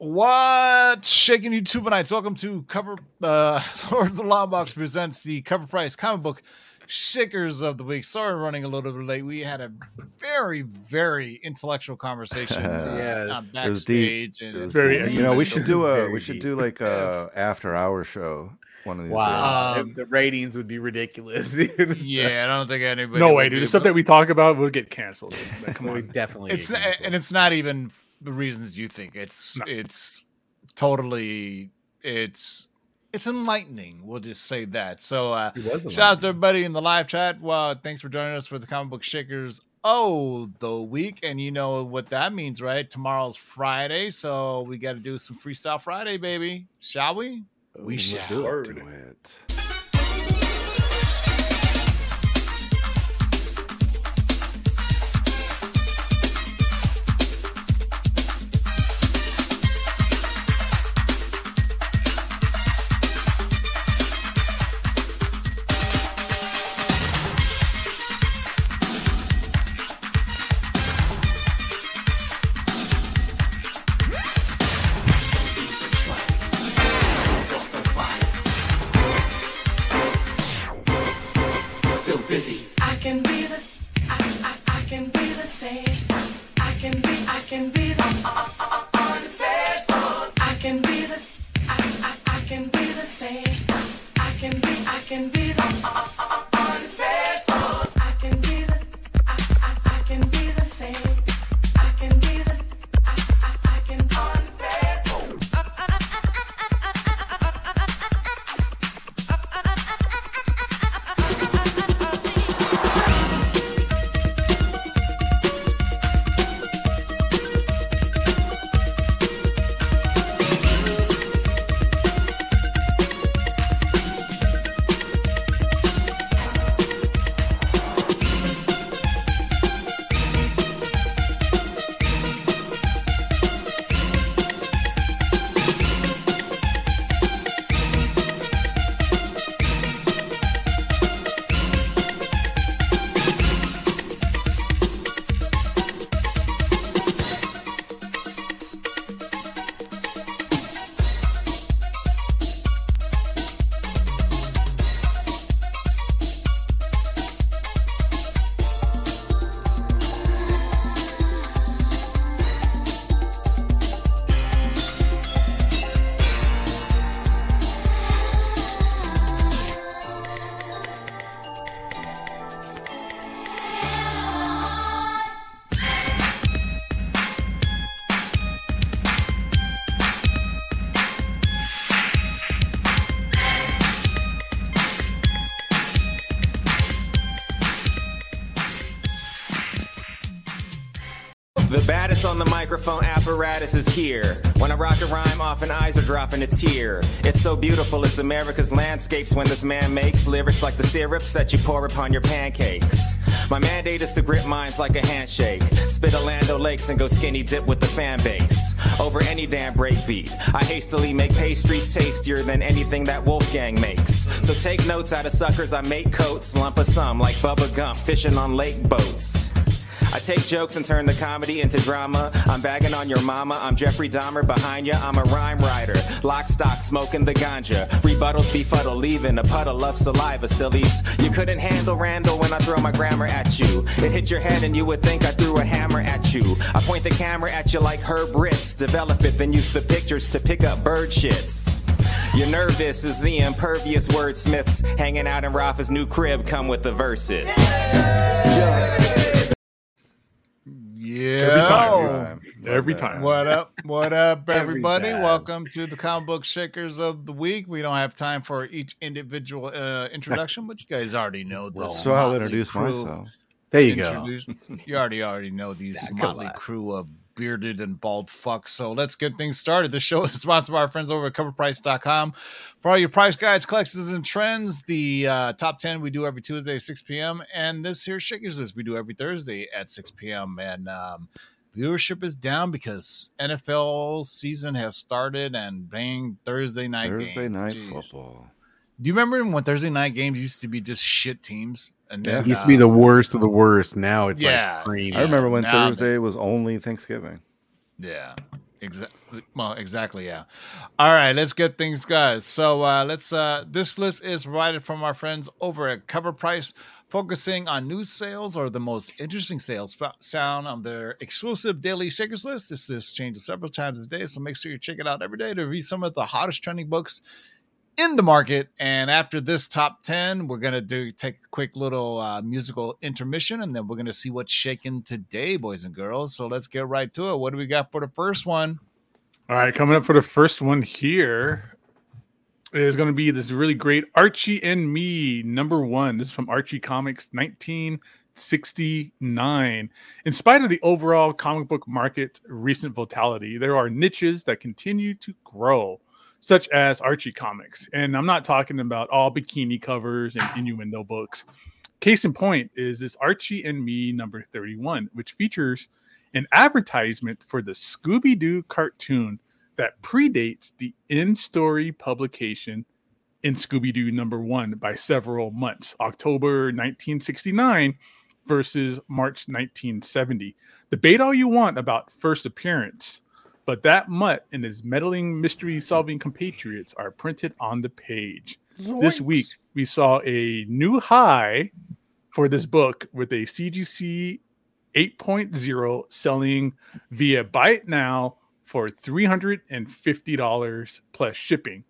What's shaking YouTube tonight? Welcome to Cover uh Lords of Longbox presents the cover price comic book shakers of the week. Sorry, running a little bit late. We had a very, very intellectual conversation uh, Yes. on It was deep. backstage. and It was Very- deep. you know, we should do a we should deep. do like a after hour show one of these Wow, Um, the ratings would be ridiculous. yeah, I don't think anybody. No way, dude. The stuff that we talk about will get canceled. dude. Come we on. definitely. it's get canceled. and it's not even the reasons you think. It's No. it's totally it's it's enlightening. We'll just say that. So uh It was a Shout out to everybody in the live chat. Well, thanks for joining us for the comic book shakers. Oh, the week, and you know what that means, right? Tomorrow's Friday, so we got to do some freestyle Friday, baby. Shall we? We Ooh, let's shall. do it. Do it. Is here. When I rock a rhyme, often eyes are dropping a tear. It's so beautiful, it's America's landscapes when this man makes lyrics like the syrups that you pour upon your pancakes. My mandate is to grip minds like a handshake. Spit Orlando Lakes and go skinny dip with the fan base. Over any damn breakbeat. I hastily make pastries tastier than anything that Wolfgang makes. So take notes out of suckers, I make coats, lump of some like Bubba Gump fishing on lake boats. I take jokes and turn the comedy into drama. I'm bagging on your mama. I'm Jeffrey Dahmer behind ya. I'm a rhyme writer. Lock stock, smoking the ganja. Rebuttals befuddle, leaving a puddle of saliva, sillies. You couldn't handle Randall when I throw my grammar at you. It hit your head and you would think I threw a hammer at you. I point the camera at you like Herb Ritts. Develop it, then use the pictures to pick up bird shits. You're nervous is the impervious wordsmiths hanging out in Rafa's new crib come with the verses. Yeah. Every time. Time. Every time. What up? What up, everybody? time. Welcome to the comic book shakers of the week. We don't have time for each individual uh, introduction, but you guys already know this. So I'll introduce crew. myself. There you go. You already already know these motley crew of bearded and bald fucks. So let's get things started. The show is sponsored by our friends over at coverprice.com. For all your price guides, collections, and trends, the uh, top 10 we do every Tuesday at 6 p.m. And this here Shakers List we do every Thursday at 6 p.m. And um, viewership is down because NFL season has started and bang Thursday night Thursday games. night Jeez. football. Do you remember when Thursday night games used to be just shit teams? And Yeah. It used to be uh, the worst of the worst. Now it's Yeah. like cream. I remember when now Thursday was only Thanksgiving. Yeah. Exactly. Well, exactly. Yeah. All right. Let's get things, guys. So uh, let's. Uh, this list is provided from our friends over at Cover Price, focusing on new sales or the most interesting sales fo- sound on their exclusive daily shakers list. This list changes several times a day, so make sure you check it out every day to read some of the hottest trending books in the market. And after this top 10, we're going to do take a quick little uh, musical intermission and then we're going to see what's shaking today, boys and girls. So let's get right to it. What do we got for the first one? All right, coming up for the first one here is going to be this really great Archie and Me number one. This is from Archie Comics 1969. In spite of the overall comic book market recent volatility, there are niches that continue to grow, such as Archie Comics. And I'm not talking about all bikini covers and innuendo books. Case in point is this Archie and Me number 31, which features an advertisement for the Scooby Doo cartoon that predates the in story publication in Scooby Doo number one by several months, October 1969 versus March 1970. Debate all you want about first appearance, but that mutt and his meddling mystery solving compatriots are printed on the page. This week, we saw a new high for this book with a CGC 8.0 selling via Buy It Now for $350 plus shipping.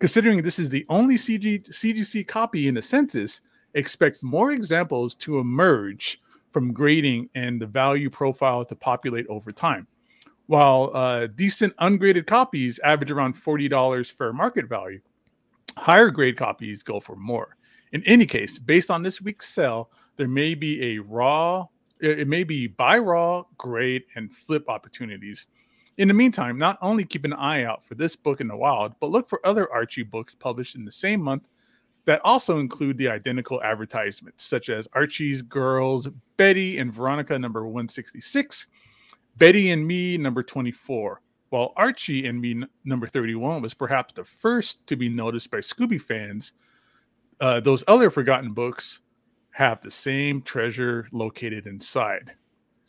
Considering this is the only CG, CGC copy in the census, expect more examples to emerge from grading and the value profile to populate over time. While uh, decent ungraded copies average around $40 fair market value, higher grade copies go for more. In any case, based on this week's sell, there may be a raw, it may be buy raw, grade, and flip opportunities. In the meantime, not only keep an eye out for this book in the wild, but look for other Archie books published in the same month that also include the identical advertisements, such as Archie's Girls, Betty and Veronica number 166, Betty and Me number 24, while Archie and Me number 31 was perhaps the first to be noticed by Scooby fans. Uh, those other forgotten books have the same treasure located inside.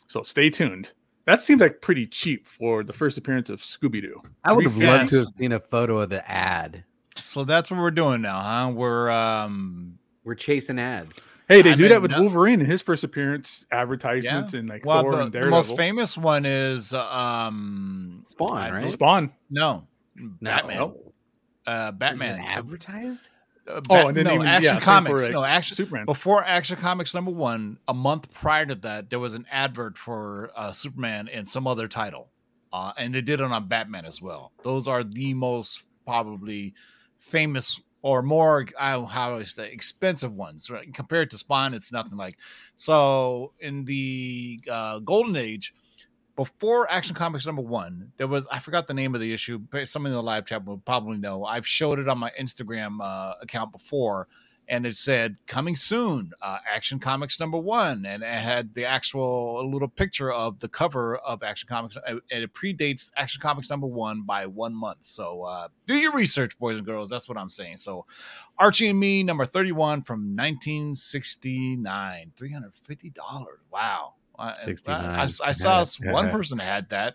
So stay tuned. That seems like pretty cheap for the first appearance of Scooby Doo. I would have loved to have seen a photo of the ad. So that's what we're doing now, huh? We're um We're chasing ads. Hey, they I do that with no- Wolverine in his first appearance, advertisements and like well Thor the, and the most famous one is uh, um Spawn, right? Spawn. no No. Batman. Uh Batman. advertised? Uh, Oh, and then no, even- Action yeah, same for, Comics. like, no, Action Superman. Before Action Comics number one, a month prior to that, there was an advert for uh, Superman and some other title, uh, and they did it on Batman as well. Those are the most probably famous or more uh, how I say expensive ones. Right? Compared to Spawn, it's nothing like. So in the uh, Golden Age. Before Action Comics number one, there was I forgot the name of the issue. but Some in the live chat will probably know. I've showed it on my Instagram uh, account before, and it said coming soon uh, action comics number one and it had the actual little picture of the cover of action comics and it predates action comics number one by one month. So uh, do your research boys and girls that's what i'm saying. So archie and me number 31 from 1969 $350 wow. I, I, 69. I, I saw s- one person had that.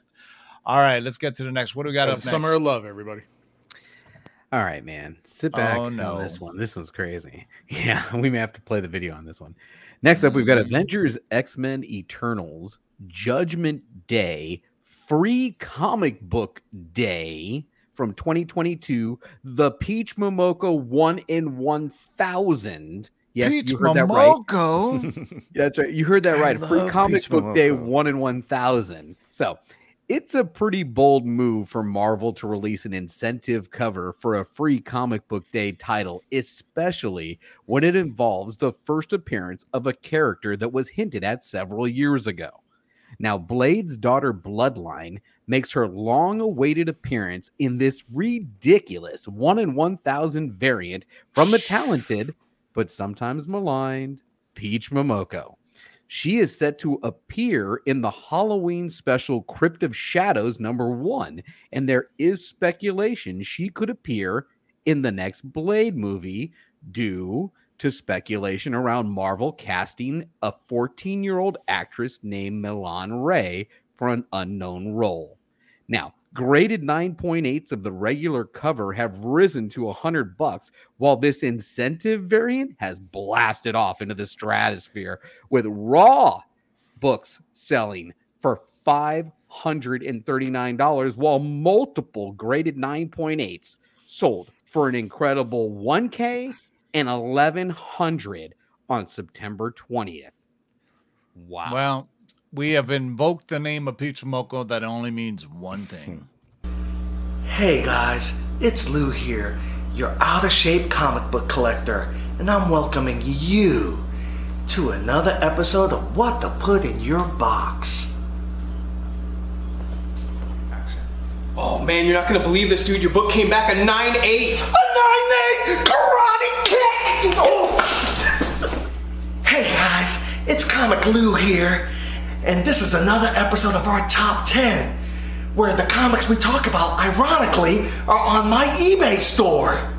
All right let's get to the next. What do we got up next? Summer of Love, everybody. All right, man. Sit back Oh, on this one. This one's crazy. Yeah, we may have to play the video on this one. Next up, we've got Mhm. Avengers X Men Eternals Judgment Day free comic book day from 2022. The Peach Momoko one in 1000. Yes, Peach you heard that right. Momoko. That's right. You heard that right. Free comic Peach book day, one in 1,000. So it's a pretty bold move for Marvel to release an incentive cover for a free comic book day title, especially when it involves the first appearance of a character that was hinted at several years ago. Now, Blade's daughter Bloodline makes her long awaited appearance in this ridiculous 1 in 1000 variant from the talented, but sometimes maligned, Peach Momoko. She is set to appear in the Halloween special Crypt of Shadows number one, and there is speculation she could appear in the next Blade movie due to speculation around Marvel casting a 14 year old actress named Milan Ray for an unknown role. Now, Graded 9.8s of the regular cover have risen to 100 bucks, while this incentive variant has blasted off into the stratosphere with raw books selling for $539 while multiple graded 9.8s sold for an incredible 1k and 1100 on September 20th. Wow. Well, we have invoked the name of Peach Momoko that only means one thing. Hey guys, it's Lou here, your out of shape comic book collector, and I'm welcoming you to another episode of What to Put in Your Box. Oh man, you're not gonna believe this, dude. Your book came back a 9 8. A 9 8 karate kick! Oh. hey guys, it's Comic Lou here, and this is another episode of our Top 10, where the comics we talk about, ironically, are on my eBay store.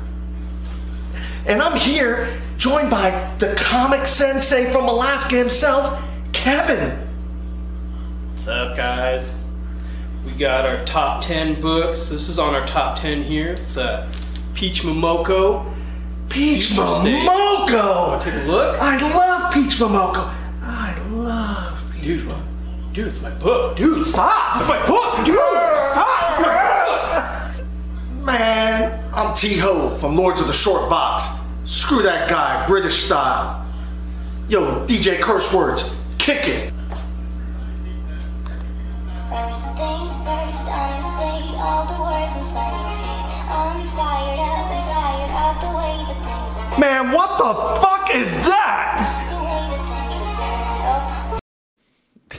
And I'm here joined by the comic sensei from Alaska himself, Kevin. What's up, guys? We got our top 10 books. This is on our top 10 here. It's uh, Peach Momoko. Peach Interesting. Momoko! Take a look? I love Peach Momoko. I love Peach Dude, dude, it's my book. Dude, stop! It's my book! Dude, stop! My book! Man, I'm T Ho from Lords of the Short Box. Screw that guy, British style. Yo, DJ curse words, kick it. First things first, I'ma say all the words inside my head. I'm fired up and tired of the way that things have been. Man, what the fuck is that?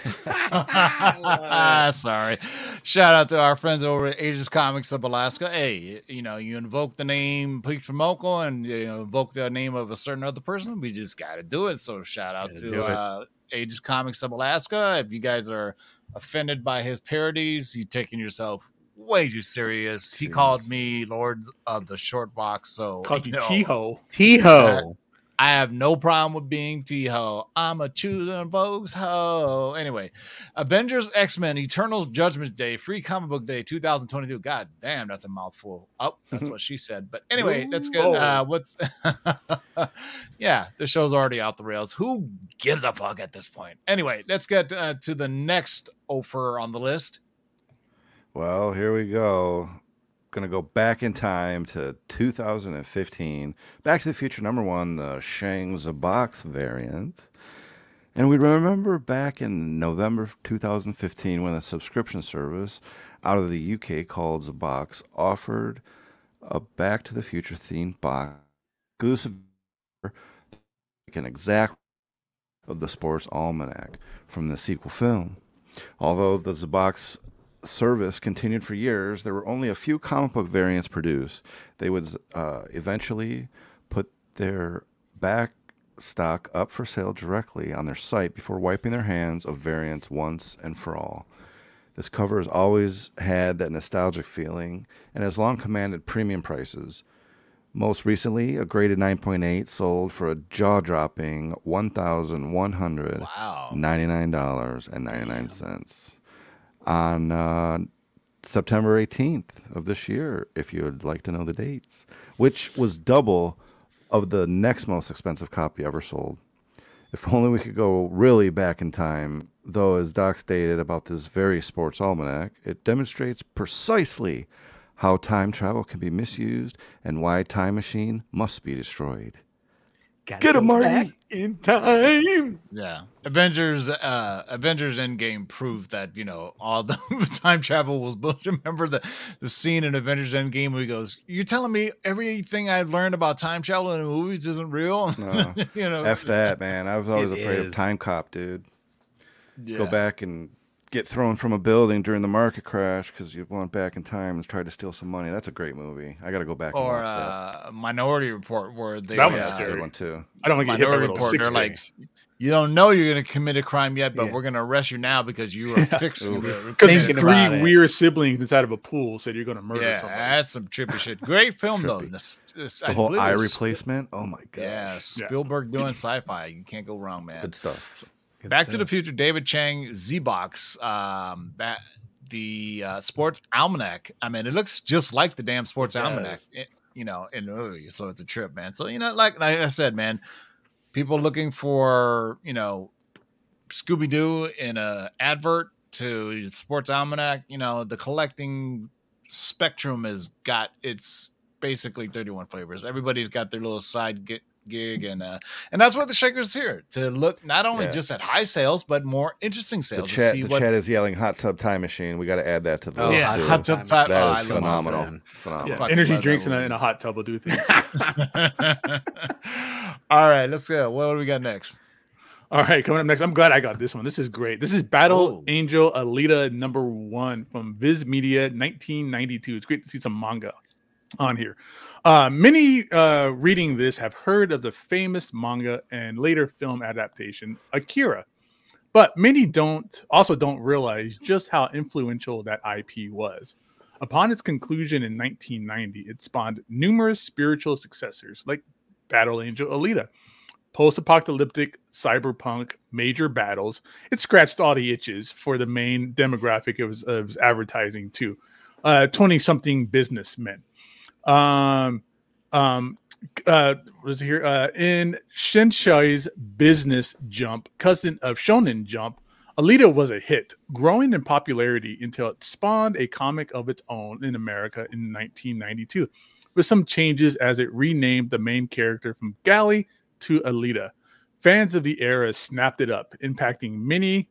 Sorry. Shout out to our friends over at Ages Comics of Alaska. Hey, you know, you invoke the name Peach Momoko and you know, invoke the name of a certain other person. We just got to do it. So shout out Gotta to uh, Ages Comics of Alaska. If you guys are offended by his parodies, you taking yourself way too serious. He Serious. called me Lord of the Short Box. So Called you know, T-Ho. T-Ho. I have no problem with being T Ho. I'm a choosing Vogue's ho. Anyway, Avengers X Men Eternal Judgment Day, Free Comic Book Day 2022. God damn, that's a mouthful. Oh, that's what she said. But anyway, that's good. uh, what's yeah, the show's already out the rails. Who gives a fuck at this point? Anyway, let's get uh, to the next offer on the list. Well, here we go. Gonna go back in time to 2015. Back to the Future number one, the Shang's Box variant. And we remember back in November 2015 when a subscription service out of the UK called Zabox offered a Back to the Future themed box exclusive an exact of the sports almanac from the sequel film. Although the Zabox service continued for years, there were only a few comic book variants produced. They would uh, eventually put their back stock up for sale directly on their site before wiping their hands of variants once and for all. This cover has always had that nostalgic feeling and has long commanded premium prices. Most recently, a graded 9.8 sold for a jaw-dropping $1,199.99 on uh, September 18th of this year, if you would like to know the dates, which was double of the next most expensive copy ever sold. If only we could go really back in time, though, as Doc stated about this very sports almanac, it demonstrates precisely how time travel can be misused and why Time Machine must be destroyed. Get him, Marty! in time. Yeah, Avengers, uh, Avengers Endgame proved that you know all the time travel was bullshit. Remember the the scene in Avengers Endgame where he goes, "You're telling me everything I've learned about time travel in the movies isn't real?" No. you know, F that, man. I was always It afraid is. of Time Cop, dude. Go back and get thrown from a building during the market crash because you went back in time and tried to steal some money. That's a great movie. I got to go back and Or watch that. uh, Minority Report, where they That uh, one's That's a good one too. I don't want to get hit by Minority little Report. six They're like, you don't know you're going to commit a crime yet, but Yeah. we're going to arrest you now because you are fixing it. Because three about it. weird siblings inside of a pool said you're going to murder Yeah, somebody. that's some trippy shit. Great film though. Trippy. This, this, The I whole eye it was- replacement. Oh my god. Yeah, Spielberg doing sci-fi. You can't go wrong, man. Good stuff. Back to the Future, David Chang, Z Box. Um, that the uh, Sports Almanac. I mean, it looks just like the damn Sports Almanac. It- you know, in the movie. so it's a trip, man. So you know, like, like I said, man, people looking for you know Scooby Doo in a advert to Sports Almanac. You know, the collecting spectrum has got it's basically 31 flavors. Everybody's got their little side gi- gig and uh and that's what the shakers here to look not only Yeah. just at high sales but more interesting The sales to chat, see the what chat is yelling "hot tub time machine." We got to add that to the Oh, list yeah too. hot tub time That oh, is I phenomenal. man. Phenomenal. Yeah, energy drinks in a, in a hot tub will do things. all right let's go what do we got next All right, coming up next. I'm glad I got this one. This is great. This is Battle Ooh. Angel Alita number one from Viz Media 1992. It's great to see some manga on here. Uh, many uh, reading this have heard of the famous manga and later film adaptation Akira, but many don't also don't realize just how influential that IP was. Upon its conclusion in 1990, it spawned numerous spiritual successors like Battle Angel Alita post-apocalyptic cyberpunk major battles it scratched all the itches for the main demographic of, of advertising too uh 20 something businessmen um um uh was here uh in Shueisha's business jump cousin of shonen jump Alita was a hit, growing in popularity until it spawned a comic of its own in America in 1992, with some changes as it renamed the main character from Gally to Alita. Fans of the era snapped it up, impacting many,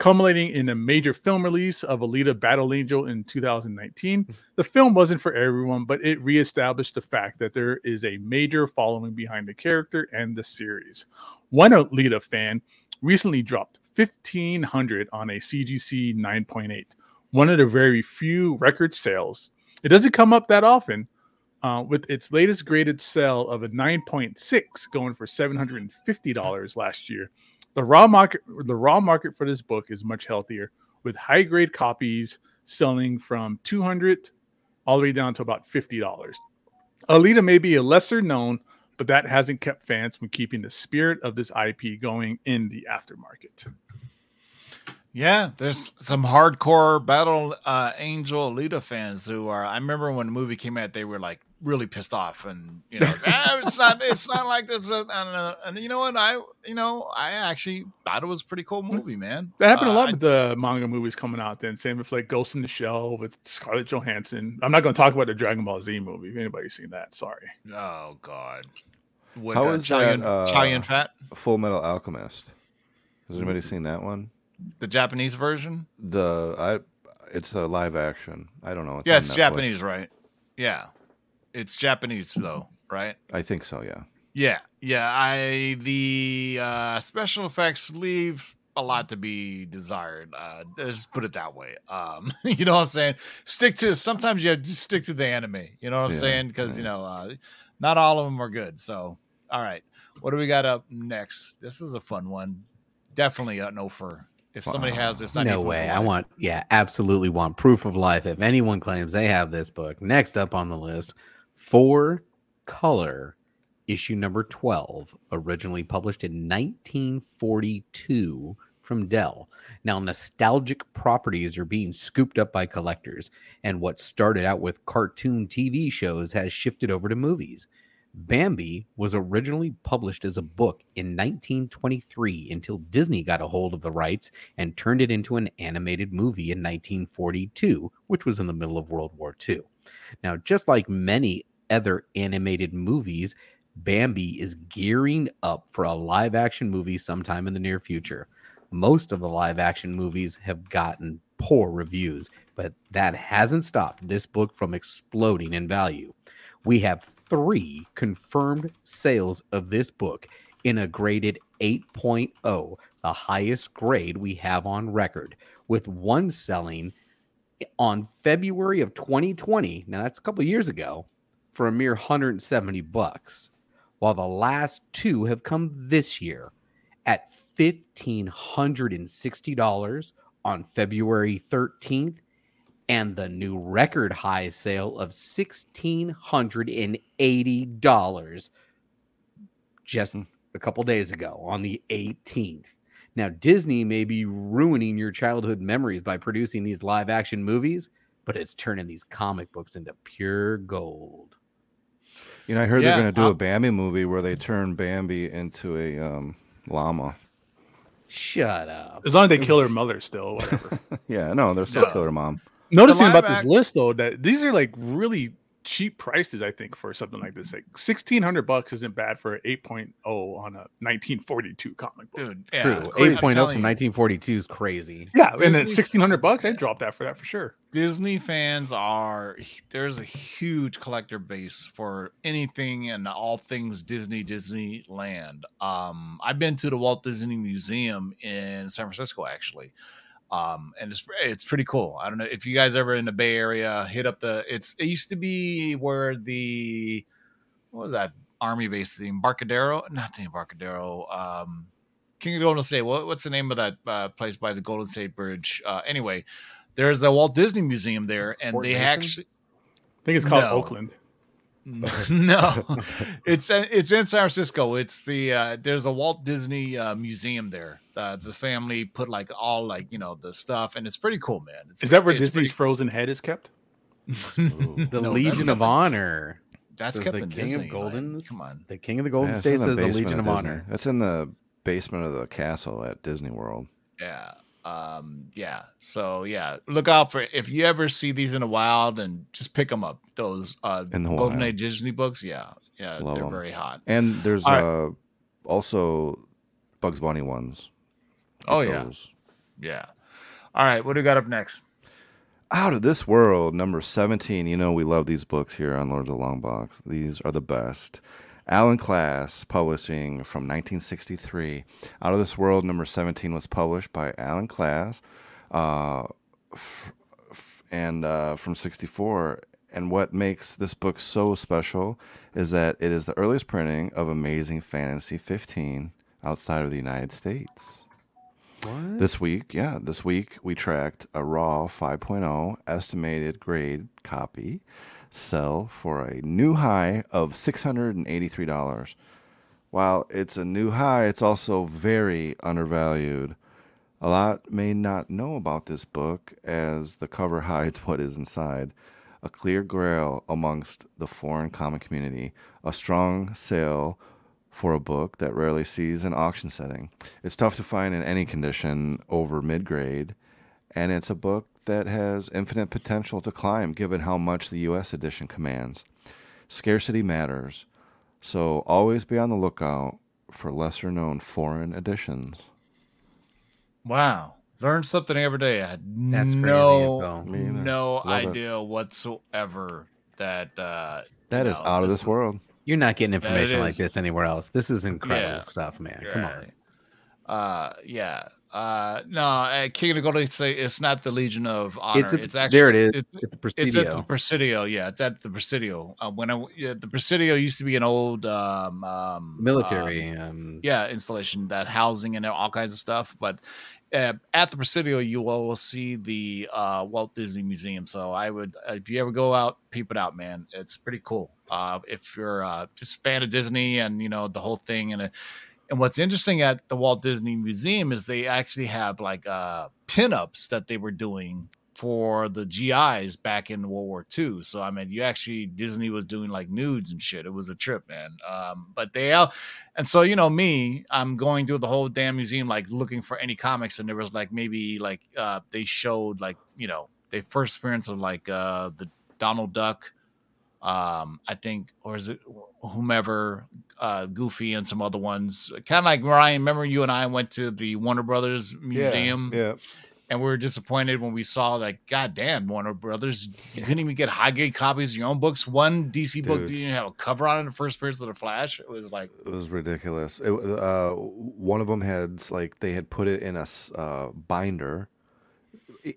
culminating in a major film release of Alita Battle Angel in 2019. The film wasn't for everyone, but it reestablished the fact that there is a major following behind the character and the series. One Alita fan recently dropped 1500 on a CGC 9.8, one of the very few record sales. It doesn't come up that often, uh, with its latest graded sale of a 9.6 going for $750 last year. The raw market the raw market for this book is much healthier with high grade copies selling from 200 all the way down to about $50. Alita may be a lesser known, but that hasn't kept fans from keeping the spirit of this IP going in the aftermarket. Yeah, there's some hardcore Battle uh, Angel Alita fans who are. I remember when the movie came out, they were like really pissed off, and you know, "Ah, it's not, it's not like this. uh, I don't know. And you know what? I, you know, I actually thought it was a pretty cool movie, man. That happened a Uh, lot I- with the manga movies coming out. Then same with like Ghost in the Shell with Scarlett Johansson. I'm not going to talk about the Dragon Ball Z movie. If anybody's seen that, sorry. oh God. What, How uh, is Chow that, Yun- uh, Chow Fat? Full Metal Alchemist. Has anybody seen that one? The Japanese version? The I, it's a live action. I don't know. It's yeah, it's Netflix. Japanese, right? Yeah, it's Japanese though, right? I think so. Yeah. Yeah, yeah. I the uh, special effects leave a lot to be desired. Uh, just put it that way. Um, you know what I'm saying? Stick to. Sometimes you have to stick to the anime. You know what I'm Yeah, saying? Because yeah. you know, uh, not all of them are good. So, all right, what do we got up next? This is a fun one. Definitely an offer. If somebody has this, I No way. I want, yeah, absolutely want proof of life. If anyone claims they have this book, next up on the list, Four Color, issue number 12, originally published in 1942 from Dell. Now, nostalgic properties are being scooped up by collectors, and what started out with cartoon TV shows has shifted over to movies. Bambi was originally published as a book in 1923 until Disney got a hold of the rights and turned it into an animated movie in 1942, which was in the middle of World War II. Now, just like many other animated movies, Bambi is gearing up for a live action movie sometime in the near future. Most of the live action movies have gotten poor reviews, but that hasn't stopped this book from exploding in value. We have three confirmed sales of this book in a graded 8.0, the highest grade we have on record, with one selling on February of 2020. Now that's a couple years ago for a mere 170 bucks, while the last two have come this year at $1,560 on February 13th and the new record high sale of $1,680 just hmm. a couple days ago on the 18th. Now, Disney may be ruining your childhood memories by producing these live action movies, but it's turning these comic books into pure gold. You know, I heard Yeah, they're going to do I'll- a Bambi movie where they turn Bambi into a um, llama. Shut up. As long as they kill her mother, still whatever. Yeah, no, they're still Yeah. killer mom. Noticing live about this act- list though that these are like really cheap prices. I think for something like this, like sixteen hundred bucks isn't bad for an 8.0 on a nineteen forty two comic book. dude. Yeah, True. I'm 8.0 from 1942 is crazy. Yeah, and then sixteen hundred bucks, I'd drop that for that for sure. Disney fans are there's a huge collector base for anything and all things Disney Disneyland. Um, I've been to the Walt Disney Museum in San Francisco actually. Um, and it's it's pretty cool. I don't know if you guys ever in the Bay Area hit up the it's it used to be where the what was that army base the Embarcadero? Not the Embarcadero. Um King of Golden State. What, what's the name of that uh, place by the Golden State Bridge? Uh, anyway, there's the Walt Disney Museum there, and Fort they Mason? actually I think it's called No. Oakland. no, it's uh, it's in San Francisco. It's the uh, there's a Walt Disney uh, Museum there. Uh, the family put like all like you know the stuff, and it's pretty cool, man. It's, Is that where it's Disney's frozen head is kept? The No, Legion of Honor. That's kept the in King Disney. of Golden. Like, come on, The King of the Golden Yeah, it's in State says the Legion of Disney. Honor. That's in the basement of the castle at Disney World. yeah, um, yeah. So yeah, look out for if you ever see these in the wild, and just pick them up. Those uh, In the Golden wild. Age Disney books, yeah, yeah, Love they're 'em. very hot. And there's All right. uh, also Bugs Bunny ones. Oh, Get yeah. those. Yeah. All right, what do we got up next? Out of this world, number 17. You know, we love these books here on Lords of the Long Box. These are the best. Alan Class Publishing from 1963. Out of this world, number 17 was published by Alan Class uh, f- f- and uh, from 64. And what makes this book so special is that it is the earliest printing of Amazing Fantasy 15 outside of the United States. What? This week, yeah, this week we tracked a raw 5.0 estimated grade copy sell for a new high of $683. While it's a new high, it's also very undervalued. A lot may not know about this book as the cover hides what is inside. A clear grail amongst the foreign comic community, a strong sale for a book that rarely sees an auction setting. It's tough to find in any condition over mid grade, and it's a book that has infinite potential to climb given how much the US edition commands. Scarcity matters, so always be on the lookout for lesser known foreign editions. Wow. Learn something every day. I had That's crazy, no, Phil. Me either. no Love it. idea whatsoever that uh That you is know, out of this world. You're not getting information like this anywhere else. This is incredible Yeah. stuff, man. Come on. Uh yeah. Uh no, uh, King of the Golden State it's not the Legion of Honor. It's, It's, actually there. It is. It's, It's, the it's at the Presidio. Presidio. Yeah, it's at the Presidio. Uh, when I yeah, the Presidio used to be an old um, um military. um, Um, yeah installation that housing and all kinds of stuff but uh, at the presidio you will see the uh, walt disney museum so i would uh, if you ever go out peep it out man it's pretty cool uh, if you're uh, just a fan of disney and you know the whole thing and uh, and what's interesting at the walt disney museum is they actually have like uh pinups that they were doing for the GIs back in World War II. So I mean, you actually Disney was doing like nudes and shit. It was a trip, man. Um, but they all, and so you know me, I'm going through the whole damn museum like looking for any comics, and there was like maybe like uh, they showed like you know the first appearance of like uh, the Donald Duck, um, I think, or is it whomever, uh, Goofy and some other ones. Kind of like Ryan. Remember you and I went to the Warner Brothers museum Yeah. and we were disappointed when we saw like, God damn, Warner Brothers, you couldn't even get high grade copies of your own books. One DC book didn't even have a cover on it. The first appearance of the Flash, it was like, It was ridiculous. It, uh, one of them had like they had put it in a uh, binder,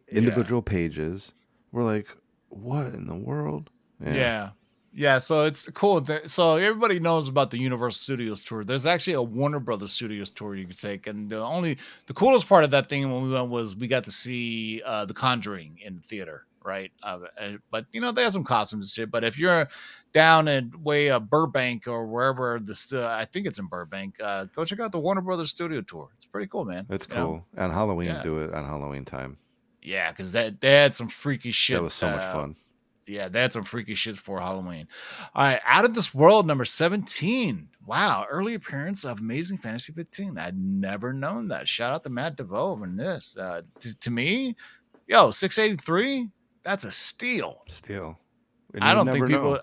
individual pages. We're like, what in the world? yeah. yeah, Yeah, so it's cool. So everybody knows about the Universal Studios tour. There's actually a Warner Brothers Studios tour you could take, and the only the coolest part of that thing when we went was we got to see uh, The Conjuring in theater. Right, uh, uh, but you know they have some costumes and shit. But if you're down in way uh, Burbank or wherever the stu- I think it's in Burbank, uh, go check out the Warner Brothers Studio tour. It's pretty cool, man. It's You know? cool. On Halloween, Yeah. do it on Halloween time. Yeah, because that they had some freaky shit. That was so much uh, fun. Yeah, that's some freaky shit for Halloween. All right, Out of This World, number 17. Wow, early appearance of Amazing Fantasy 15. I'd never known that. Shout out to Matt DeVoe on this. Uh, to, to me, yo, 683, that's a steal. Steal. I don't think people.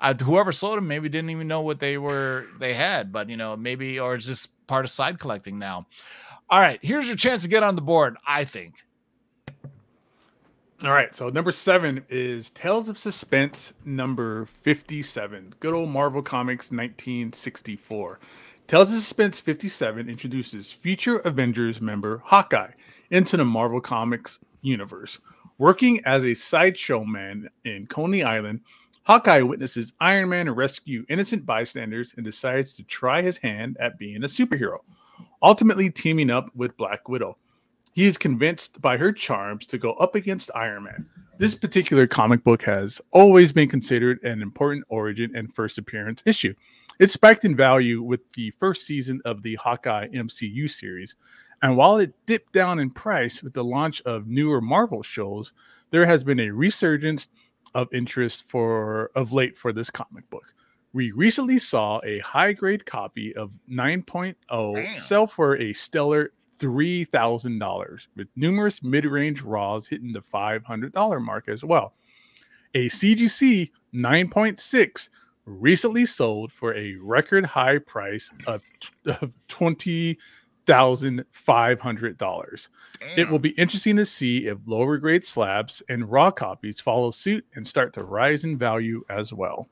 I, whoever sold them maybe didn't even know what they were, they had, but you know, maybe, or it's just part of side collecting now. All right, here's your chance to get on the board, I think. All right, so number seven is Tales of Suspense number 57. Good old Marvel Comics 1964. Tales of Suspense 57 introduces future Avengers member Hawkeye into the Marvel Comics universe. Working as a sideshow man in Coney Island, Hawkeye witnesses Iron Man rescue innocent bystanders and decides to try his hand at being a superhero, ultimately teaming up with Black Widow. He is convinced by her charms to go up against Iron Man. This particular comic book has always been considered an important origin and first appearance issue. It spiked in value with the first season of the Hawkeye MCU series, and while it dipped down in price with the launch of newer Marvel shows, there has been a resurgence of interest for of late for this comic book. We recently saw a high grade copy of 9.0 Damn. sell for a stellar $3,000, with numerous mid range Raws hitting the $500 mark as well. A CGC 9.6 recently sold for a record high price of, of $20,500. It will be interesting to see if lower grade slabs and raw copies follow suit and start to rise in value as well.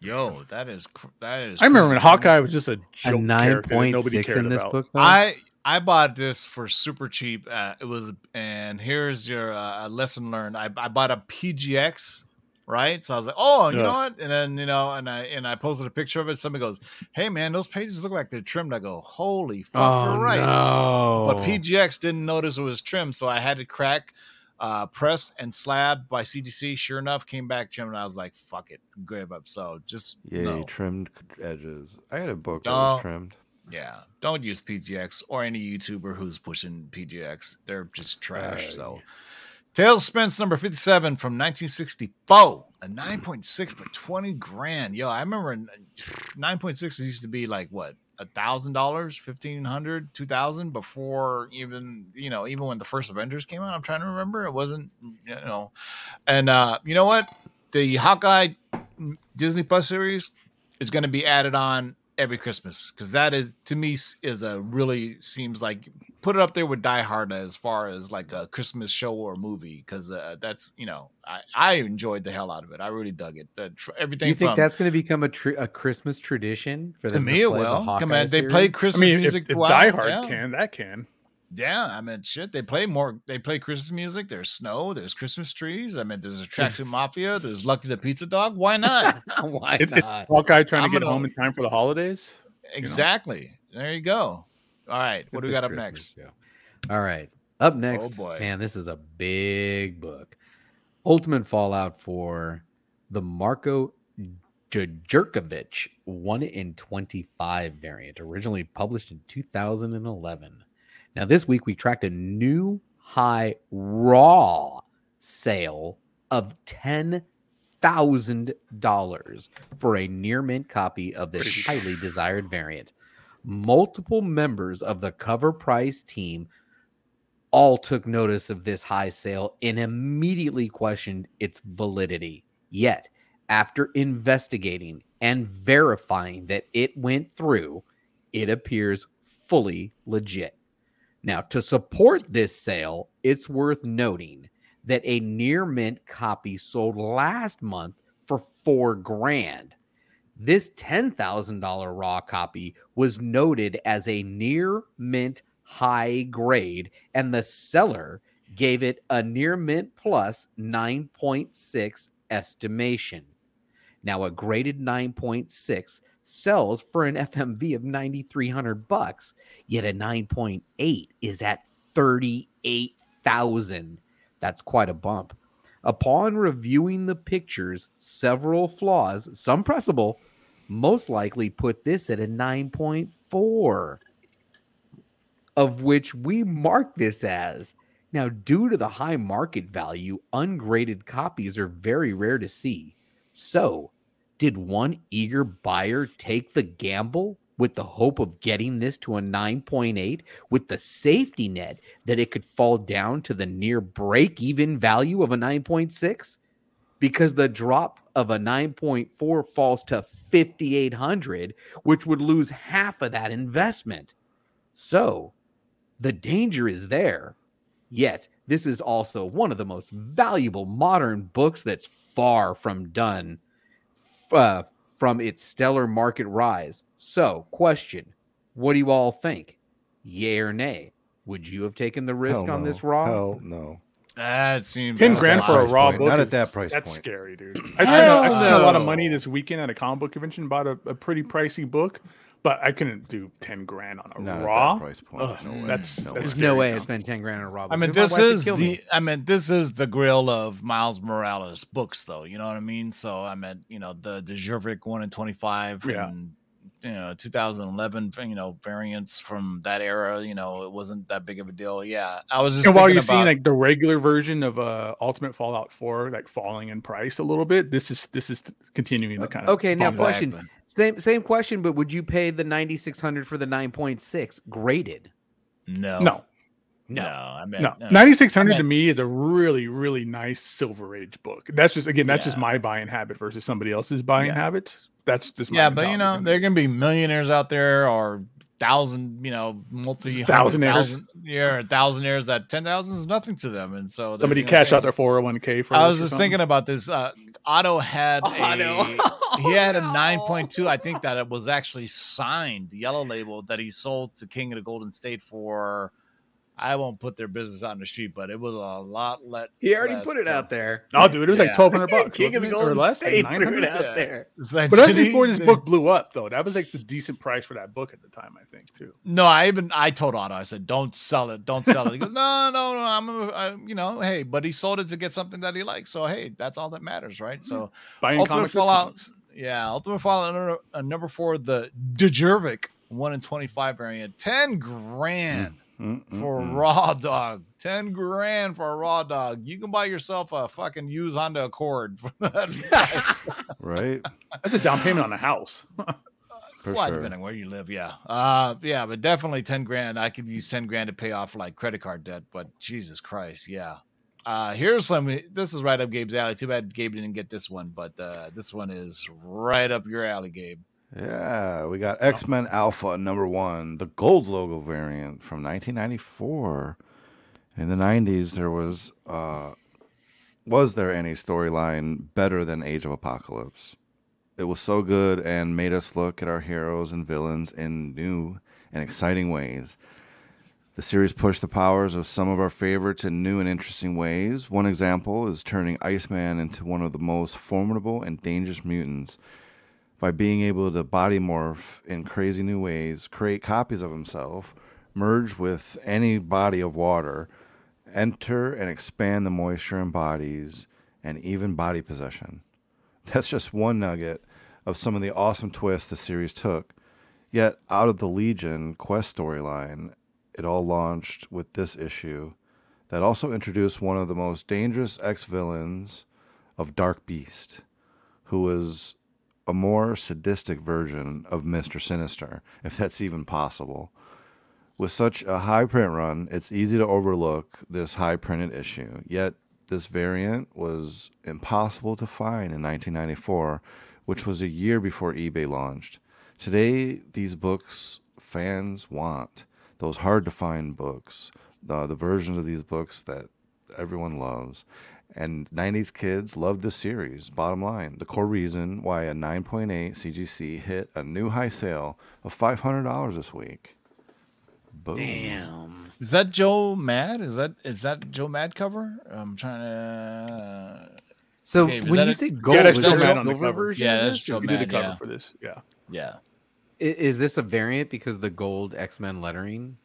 Yo, that is cr- that is. I remember when crazy to me. Hawkeye was just a A joke nine character that point nobody cared in this about. book. Though? I I bought this for super cheap. Uh, it was, and here's your uh, lesson learned. I, I bought a PGX, right? So I was like, oh, you Yeah. know what? And then you know, and I and I posted a picture of it. Somebody goes, hey man, those pages look like they're trimmed. I go, holy fuck, oh you're right. no! But PGX didn't notice it was trimmed, so I had to crack, uh, press and slab by CGC. Sure enough, came back trimmed, and I was like, "Fuck it, grab up." So just Yay, no. trimmed edges. I had a book that Oh. was trimmed. Yeah, don't use PGX or any YouTuber who's pushing PGX. They're just trash. So, Tales Spence number 57 from 1964, a 9.6 for 20 grand. Yo, I remember 9.6 used to be like what? A thousand dollars, fifteen hundred, two thousand before even you know, even when the first Avengers came out. I'm trying to remember. It wasn't, you know, and uh, you know what? The Hawkeye Disney Plus series is going to be added on every Christmas because that is to me is a really seems like put it up there with Die Hard as far as like a Christmas show or movie because uh, that's you know I, I enjoyed the hell out of it. I really dug it. The, tr- Do everything you think from that's going to become a tr- a Christmas tradition for them? to me to it play the will. Come on, they play series? I Christmas mean, if, music. if wow, Die Hard yeah. can, that can. Yeah, I mean, shit. They play more. They play Christmas music. There's snow. There's Christmas trees. I mean, there's a Tracksuit Mafia. There's Lucky the Pizza Dog. Why not? Why It- not? Hawkeye trying I'm to get gonna- home in time for the holidays. exactly. There you go. All right. What It's do we a got up next? show. All right. Up oh, next, boy. man, this is a big book. Ultimate Fallout for the Marko Djurdjevic 1 in 25 variant, originally published in 2011. Now, this week we tracked a new high raw sale of $10,000 for a near mint copy of this highly desired variant. Multiple members of the cover price team all took notice of this high sale and immediately questioned its validity. Yet, after investigating and verifying that it went through, it appears fully legit. Now, to support this sale, it's worth noting that a near mint copy sold last month for four grand. This $10,000 raw copy was noted as a near mint high grade, and the seller gave it a near mint plus 9.6 estimation. Now, a graded 9.6 sells for an FMV of 9300 bucks, yet a 9.8 is at 38,000. That's quite a bump. Upon reviewing the pictures, several flaws, some pressable, most likely put this at a 9.4. of which we mark this as. Now, due to the high market value, ungraded copies are very rare to see. So, did one eager buyer take the gamble with the hope of getting this to a 9.8 with the safety net that it could fall down to the near break even value of a 9.6? Because the drop of a 9.4 falls to 5,800, which would lose half of that investment. So, the danger is there. Yet, this is also one of the most valuable modern books that's far from done uh, from its stellar market rise. So, question What do you all think? Yay or nay? Would you have taken the risk Hell on no. this raw? Hell no. That seems Ten like grand for a raw point. book. Not at that price That's point. scary, dude. I spent, a, I Hell spent a lot of money this weekend at a comic book convention. Bought a, a pretty pricey book, but I couldn't do ten grand on a Not at that raw price point. Ugh, No way. that's No that's way. There's scary no way now. I spend 10 grand on a raw. I mean, this is the. me. I mean, this is the grill of Miles Morales books, though. You know what I mean? So I meant, you know, the Djurdjevic one in twenty five, Yeah. and you know, 2011, you know, variants from that era. You know, it wasn't that big of a deal. Yeah, I was just. And while you're seeing like the regular version of uh, Ultimate Fallout 4 like falling in price a little bit, this is this is continuing the kind of Okay, now bump up. question. Exactly. Same same question, but would you pay the 9600 for the 9.6 graded? no, No, no, I meant no, no. 9600 I to me is a really really nice Silver Age book. That's just again that's just my buying habit versus somebody else's buying Yeah. habit. That's just my Yeah, but you know, there can be millionaires out there or thousand, you know, multi Thousandaires. thousand, yeah, thousandaires that ten thousand is nothing to them, and so somebody gonna cash take out their 401k for. I was just thinking about this. Uh, Otto had Otto. a he had a nine point two. I think that it was actually signed, the yellow label that he sold to King of the Golden State for. I won't put their business out in the street, but it was a lot let. He already less put it to- out there. Oh, dude, it was like twelve hundred bucks. King of the it? Or Golden less, like State threw it out Yeah. there. Like, But that's before this book blew up, though. That was like the decent price for that book at the time, I think, too. No, I even I told Otto. I said, "Don't sell it. Don't sell it." He goes, "No, no, no. I'm, a, I, you know, hey." But he sold it to get something that he likes. So hey, that's all that matters, right? So Buying Ultimate comics Fallout. comics. Yeah, Ultimate Fallout number, uh, number four, the Djurdjevic one in twenty five variant, ten grand Mm, mm, for a raw dog. Ten grand for a raw dog. You can buy yourself a fucking used Honda Accord for that. Right? That's a down payment on a house. For well, sure. depending where you live, yeah. Uh yeah, but definitely 10 grand. I could use 10 grand to pay off like credit card debt, but Jesus Christ, yeah. Uh here's some this is right up Gabe's alley. Too bad Gabe didn't get this one, but uh this one is right up your alley, Gabe. Yeah, we got X Men Alpha number one, the gold logo variant from 1994. In the 90s, there was uh, was there any storyline better than Age of Apocalypse? It was so good and made us look at our heroes and villains in new and exciting ways. The series pushed the powers of some of our favorites in new and interesting ways. One example is turning Iceman into one of the most formidable and dangerous mutants by being able to body morph in crazy new ways, create copies of himself, merge with any body of water, enter and expand the moisture in bodies, and even body possession. That's just one nugget of some of the awesome twists the series took. Yet, out of the Legion quest storyline, it all launched with this issue that also introduced one of the most dangerous ex villains of Dark Beast, who was a more sadistic version of Mr. Sinister, if that's even possible. With such a high print run, it's easy to overlook this high printed issue. Yet, this variant was impossible to find in 1994, which was a year before eBay launched. Today, these books fans want those hard to find books, the, the versions of these books that everyone loves. And 90s kids loved this series. Bottom line, the core reason why a 9.8 CGC hit a new high sale of $500 this week. Boom. Damn. Is that Joe Mad? Is that is that Joe Mad cover? I'm trying to So Okay, when you a- say Yeah, gold, that's Joe Mad on the cover. version? Yeah, that's this? Joe He did the Mad, cover yeah. for this. Yeah. yeah. Is this a variant because of the gold X Men lettering?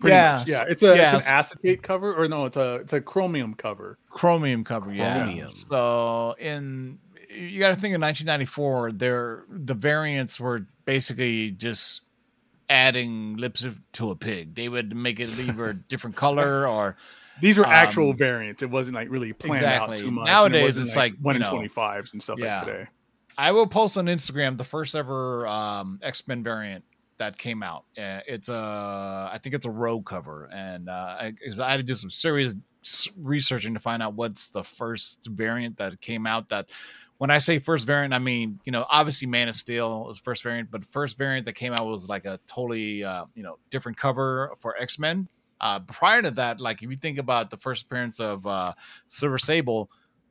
Pretty Yeah, much, yeah. It's a yeah, it's an acetate cover, or no, it's a it's a chromium cover. chromium cover yeah Chromium. so in you got to think in 1994 there the variants were basically just adding lips to a pig. They would make it either a different color or These were actual Um, variants. It wasn't like really planned out too much. and it Nowadays, it's like, one you in twenty fives and stuff yeah. like today. I will post on Instagram the first ever um, X Men variant that came out. Uh, it's a, I think it's a road cover, and uh, I, I had to do some serious researching to find out what's the first variant that came out. That when I say first variant, I mean you know obviously Man of Steel was first variant, but the first variant that came out was like a totally uh, you know different cover for X Men. Uh, prior to that, like if you think about the first appearance of uh, Silver Sable,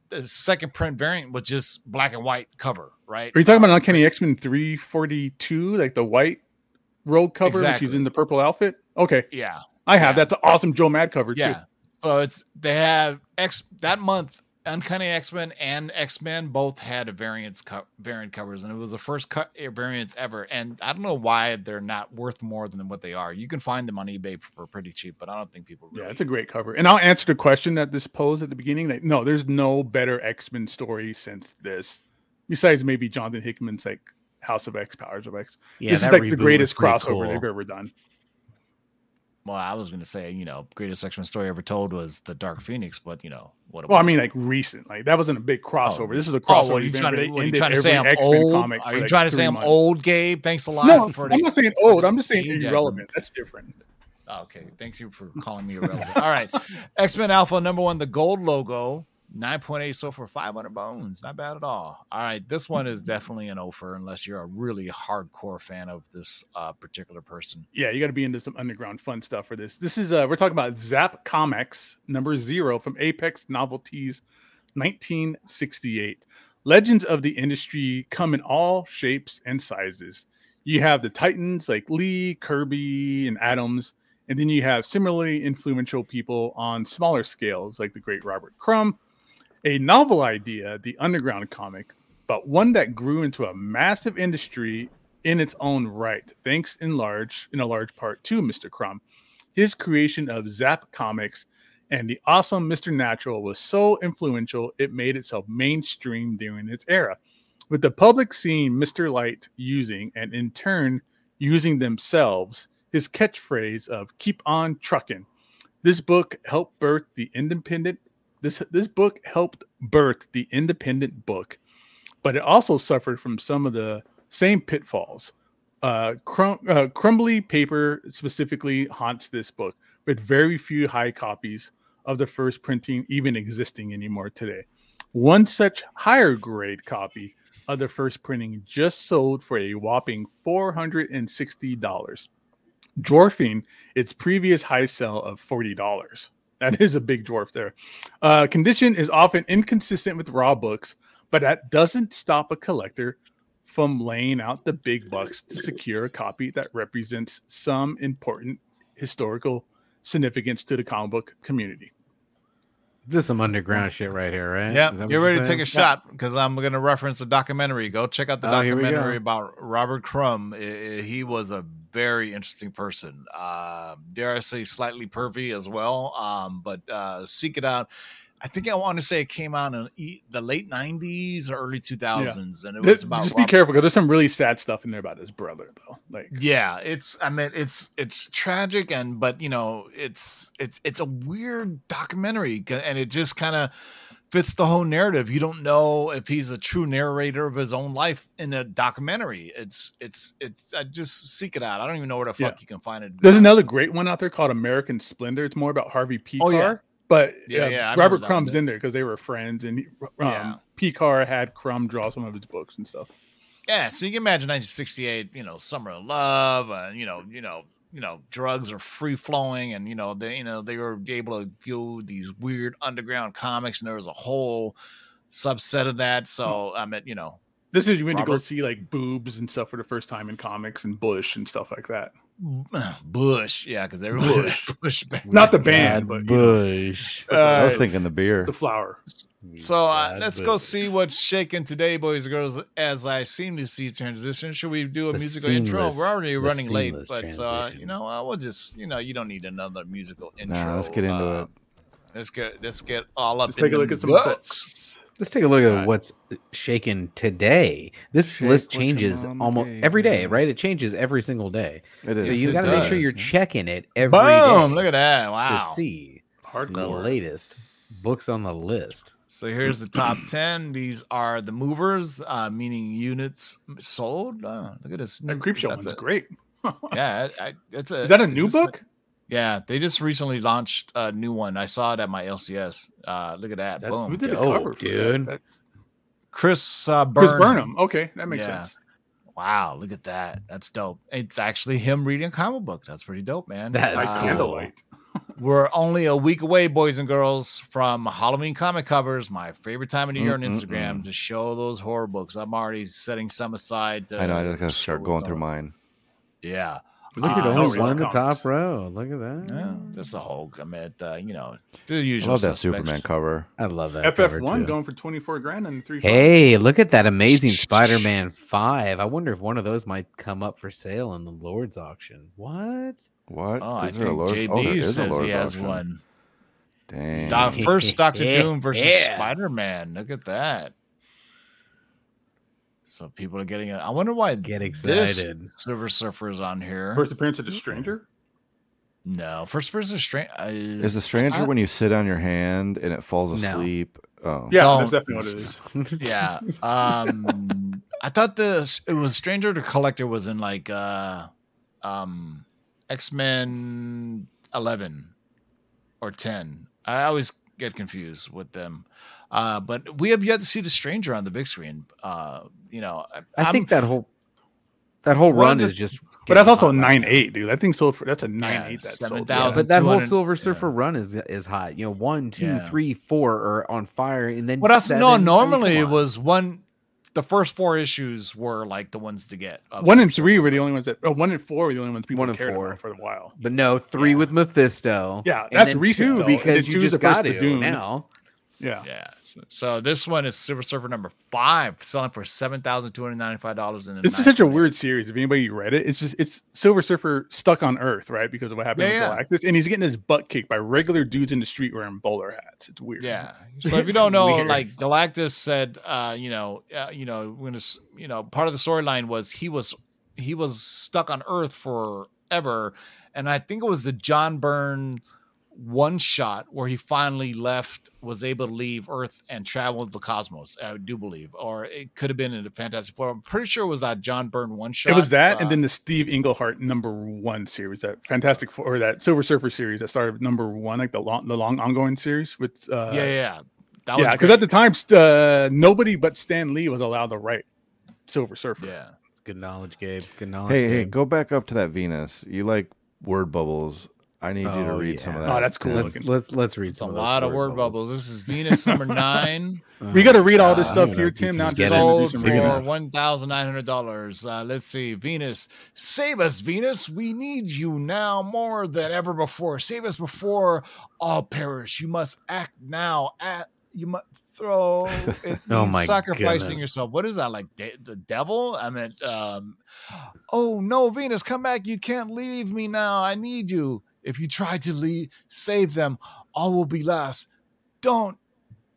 the second print variant was just black and white cover, right? Are you talking about Uncanny X Men three forty two, like the white road cover, which Exactly. he's in the purple outfit? Okay, Yeah, I have. Yeah. That's an awesome Joe Mad cover too. yeah. So it's they have X that month. Uncanny X Men and X Men both had a variants co- variant covers, and it was the first cut eh, variants ever. And I don't know why they're not worth more than what they are. You can find them on eBay for pretty cheap, but I don't think people really. Yeah, it's a great cover. And I'll answer the question that this posed at the beginning. Like, no, there's no better X Men story since this, besides maybe Jonathan Hickman's like House of X, Powers of X. Yeah, this is like the greatest crossover cool. they've ever done. well, I was gonna say, you know, greatest X Men story ever told was the Dark Phoenix, but you know what? Well, I mean, like recent. Like that wasn't a big crossover. Oh, this is a Oh, crossover. what are you trying to, what are you trying to say? I'm X-Men old? comic Are for, you like, trying to say I'm months. old, Gabe? Thanks a lot. No, for I'm the- not saying old. I'm just saying ageism. irrelevant. That's different. Okay, thanks you for calling me irrelevant. All right, X Men Alpha number one, the gold logo, nine point eight, so for five hundred bones, not bad at all. All right, this one is definitely an offer unless you're a really hardcore fan of this uh, particular person. Yeah, you got to be into some underground fun stuff for this. This is uh we're talking about Zap Comics number zero from Apex Novelties, 1968. Legends of the industry come in all shapes and sizes. You have the Titans like Lee, Kirby, and Adams, and then you have similarly influential people on smaller scales like the great Robert Crumb. A novel idea, the underground comic, but one that grew into a massive industry in its own right, thanks in large in a large part to Mr. Crumb. His creation of Zap Comics and the awesome Mr. Natural was so influential it made itself mainstream during its era. With the public seeing Mr. Light using and in turn using themselves his catchphrase of keep on trucking. This book helped birth the independent this this book helped birth the independent book, but it also suffered from some of the same pitfalls. Uh, crum- uh, crumbly paper specifically haunts this book, with very few high copies of the first printing even existing anymore today. One such higher grade copy of the first printing just sold for a whopping $460, dwarfing its previous high sell of $40. That is a big dwarf there. Uh, condition is often inconsistent with raw books, but that doesn't stop a collector from laying out the big bucks to secure a copy that represents some important historical significance to the comic book community. This is some underground shit right here, right? Yeah, Is that what you're you're ready to take a shot because I'm going to reference a documentary. Go check out the Oh, documentary about Robert Crumb. I- I- he was a very interesting person. Uh, dare I say, slightly pervy as well. Um, but uh, seek it out. I think I want to say it came out in the late '90s or early 2000s, and it This- was about just be careful because there's some really sad stuff in there about his brother, though. Like, yeah it's i mean it's it's tragic and but you know it's it's it's a weird documentary and it just kind of fits the whole narrative you don't know if he's a true narrator of his own life in a documentary it's it's it's i just seek it out i don't even know where the fuck Yeah. you can find it there's another great one out there called American Splendor. It's more about Harvey P. Oh, yeah. but Yeah, uh, yeah, Robert Crumb's in there because they were friends, and um, Yeah. Pekar had Crumb draw some of his books and stuff. yeah so you can imagine 1968 you know summer of love and you know you know you know drugs are free flowing and you know they you know they were able to do these weird underground comics and there was a whole subset of that so i mean you know This is when you go see like boobs and stuff for the first time in comics and Bush and stuff like that. bush yeah because everybody bush, bush back Not the then. band, but you know, Bush. I was Uh, thinking the beer. the flower. So uh, let's go see what's shaking today boys and girls as i seem to see transition should we do a The musical intro we're already running late but uh, you know uh, we'll just you know you don't need another musical intro Nah, let's get into Uh, it. Let's get let's get all up Let's take a look at some books. Let's take a look at what's shaken today. This Shake list changes almost be, every day, yeah. right? It changes every single day. It is. So Yes, you it got to make sure you're checking it every day Boom! Look at that! Wow. To Wow. see the latest books on the list. So here's the top 10. These are the movers, uh, meaning units sold. Oh, look at this. That creep show one's a- great. Yeah, I, I, it's a. Is that a new this- book? Yeah, they just recently launched a new one. I saw it at my LCS. Uh, look at that. That's Boom. Who did a dope, cover for that? dude. That's Chris uh, Chris Burnham. Burnham. Okay, that makes Yeah. sense. Wow, look at that. That's dope. It's actually him reading a comic book. That's pretty dope, man. That's Like Uh, cool. Candlelight. We're only a week away, boys and girls, from Halloween comic covers. My favorite time of the year on Mm-mm-mm. Instagram to show those horror books. I'm already setting some aside. To I know. I just gotta start going through mine. Yeah, Look at I only don't one in the top row. Look at that. yeah, just a whole commit. Uh, you know, the I usual. love that suspects. Superman cover. I love that. FF1 too. going for 24 grand and three. Hey, look at that amazing Spider-Man 5. I wonder if one of those might come up for sale in the Lord's auction. What? What? Oh, I Is there a think Lord's? JB oh, there is a says Lord's he has auction. one. Dang. Doc- first Doctor Doom versus Yeah. Spider Man. Look at that. So people are getting it. I wonder why Get this excited. Silver Surfer is on here. First appearance of the Stranger. no, first person strange Is the stranger when you sit on your hand and it falls No. asleep? Oh, Yeah, Don't- that's definitely what it is. yeah. Um, I thought the it was Stranger the Collector was in like uh, um, X Men Eleven or Ten. I always get confused with them. Uh, but we have yet to see the Stranger on the big screen. Uh, you know, I think I'm- that whole that whole run the- is just But that's also a hot right nine eight, dude. That thing's sold for that's a nine Yeah, eight. That's 7,000. sold. But that whole 200 Silver yeah. Surfer run is is hot. You know, one, two, Yeah. three, four are on fire, and then Well, that's seven, no. Normally, it was one. The first four issues were like the ones to get. One and three were the only ones that. Oh, one and four were the only ones people One and cared four. about for a while. But no, three Yeah. with Mephisto. Yeah, and that's then recent, two though, and because you just the first got to Badoon. now. Yeah. Yeah. So, so this one is Silver Surfer number five, selling for seven thousand two hundred ninety-five dollars. In This is such a weird series. If anybody read it, it's just it's Silver Surfer stuck on Earth, right? Because of what happened Yeah, with Galactus, and he's getting his butt kicked by regular dudes in the street wearing bowler hats. It's weird. Yeah. So if you don't know, weird. like Galactus said, uh, you know, uh, you know, when it's, you know, part of the storyline was he was he was stuck on Earth forever, and I think it was the John Byrne one shot where he finally left, was able to leave Earth and travel the cosmos. I do believe, or it could have been in the Fantastic Four. I'm pretty sure it was that John Byrne one shot. It was that, uh, and then the Steve Englehart number one series, that Fantastic Four, or that Silver Surfer series that started number one, like the long, the long ongoing series with. Uh, yeah, yeah, yeah. That yeah, because at the time, uh, nobody but Stan Lee was allowed to write Silver Surfer. yeah. It's good knowledge, Gabe. Good knowledge. Hey, hey, Gabe. go back up to that Venus. You like word bubbles. I need you to Oh, read some of that. Oh, that's cool. Let's let's let's read It's a some. lot of word bubbles. This is Venus number nine. We got to read all this Uh, stuff here, Tim. Not just get it. to do sold for one thousand nine hundred dollars. Uh, let's see, Venus, save us, Venus. We need you now more than ever before. Save us before all perish. You must act now. At you must throw. It Oh means my sacrificing goodness. yourself. What is that like? De- the devil? I meant. Um, oh no, Venus, come back! You can't leave me now. I need you. If you try to leave, save them, all will be lost. Don't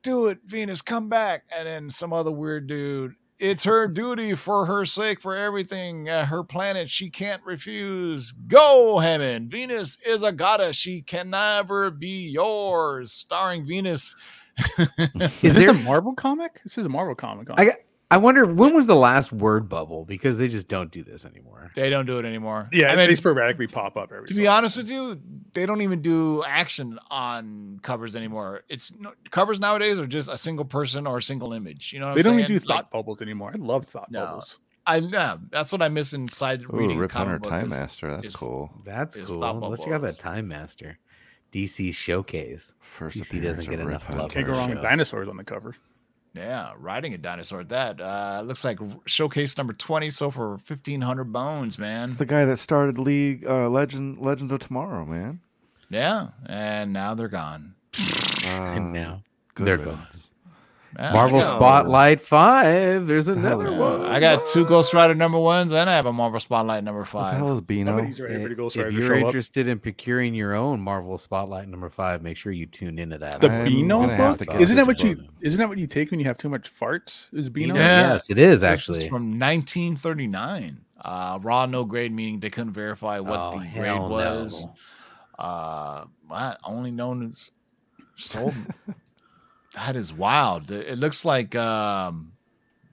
do it, Venus, come back. And then some other weird dude. It's her duty for her sake, for everything, uh, her planet. She can't refuse. Go, Hammond. Venus is a goddess. She can never be yours. Starring Venus. Is Is this there? a Marvel comic? This is a Marvel comic. I got- I wonder when was the last word bubble because they just don't do this anymore. they don't do it anymore. yeah, I mean, they sporadically pop up every. to so be honest with you, they don't even do action on covers anymore. It's covers nowadays are just a single person or a single image. You know, what they I'm don't even saying? do Like, thought bubbles anymore. I love thought No. bubbles. I yeah, that's what I miss inside Ooh, reading a Rip Hunter. Time is- Master. That's is- cool. That's It's cool. thought Unless you got bubbles. that Time Master. DC Showcase. First DC doesn't get enough love. Can't go wrong with dinosaurs on the cover. Yeah, riding a dinosaur. at That uh, looks like showcase number twenty. So for fifteen hundred bones, man. It's the guy that started League uh, Legend Legends of Tomorrow, man. Yeah, and now they're gone. Uh, and now good they're riddance. Man, Marvel Spotlight Five. There's another is one. I got two Ghost Rider number ones, and I have a Marvel Spotlight number What the five. hell is Beano? Nobody's ready for the Ghost Rider If you're show up. interested in procuring your own Marvel Spotlight number five, make sure you tune into that. The I'm Beano gonna book? Isn't that this what you? book. Isn't that what you take when you have too much farts? Is Beano? Yeah. Yes, it is This actually. from 1939. Uh, raw, no grade, meaning they couldn't verify what Oh, the grade hell was. no. Uh, I only known as sold. that is wild. It it looks like um,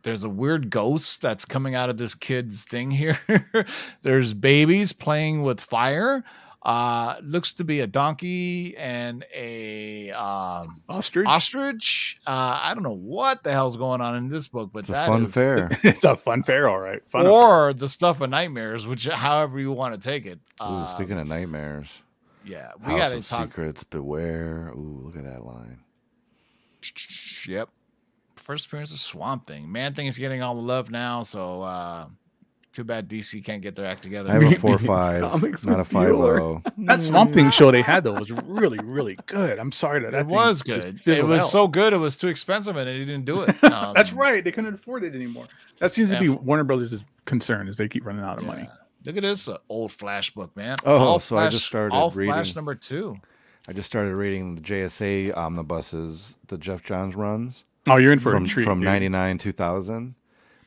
there's a weird ghost that's coming out of this kid's thing here. there's babies playing with fire. Uh, looks to be a donkey and a um, Ostrich. ostrich. Uh, I don't know what the hell's going on in this book, but It's a fun is- fair. it's a fun fair, all right. Fun affair. or the stuff of nightmares, which however you want to take it. Ooh, Uh, speaking of nightmares, yeah, we got to talk. Secrets, beware. Ooh, look at that line. Yep. First appearance of Swamp Thing. Man Thing is getting all the love now, so uh too bad DC can't get their act together. I have a four me- five, comics not a with five Bueller. zero. That Swamp Thing show they had though was really, really good. I'm sorry that that it thing was good. It was out. so good. It was too expensive, and they didn't do it. Um, That's right. They couldn't afford it anymore. That seems to be Yeah. Warner Brothers' concern is they keep running out of money. Look at this uh, old Flash book, man. Oh, All so I just started all Flash reading- number two. I just started reading the JSA omnibuses that Geoff Johns runs Oh, you're in for from a treat. from dude. ninety nine two thousand.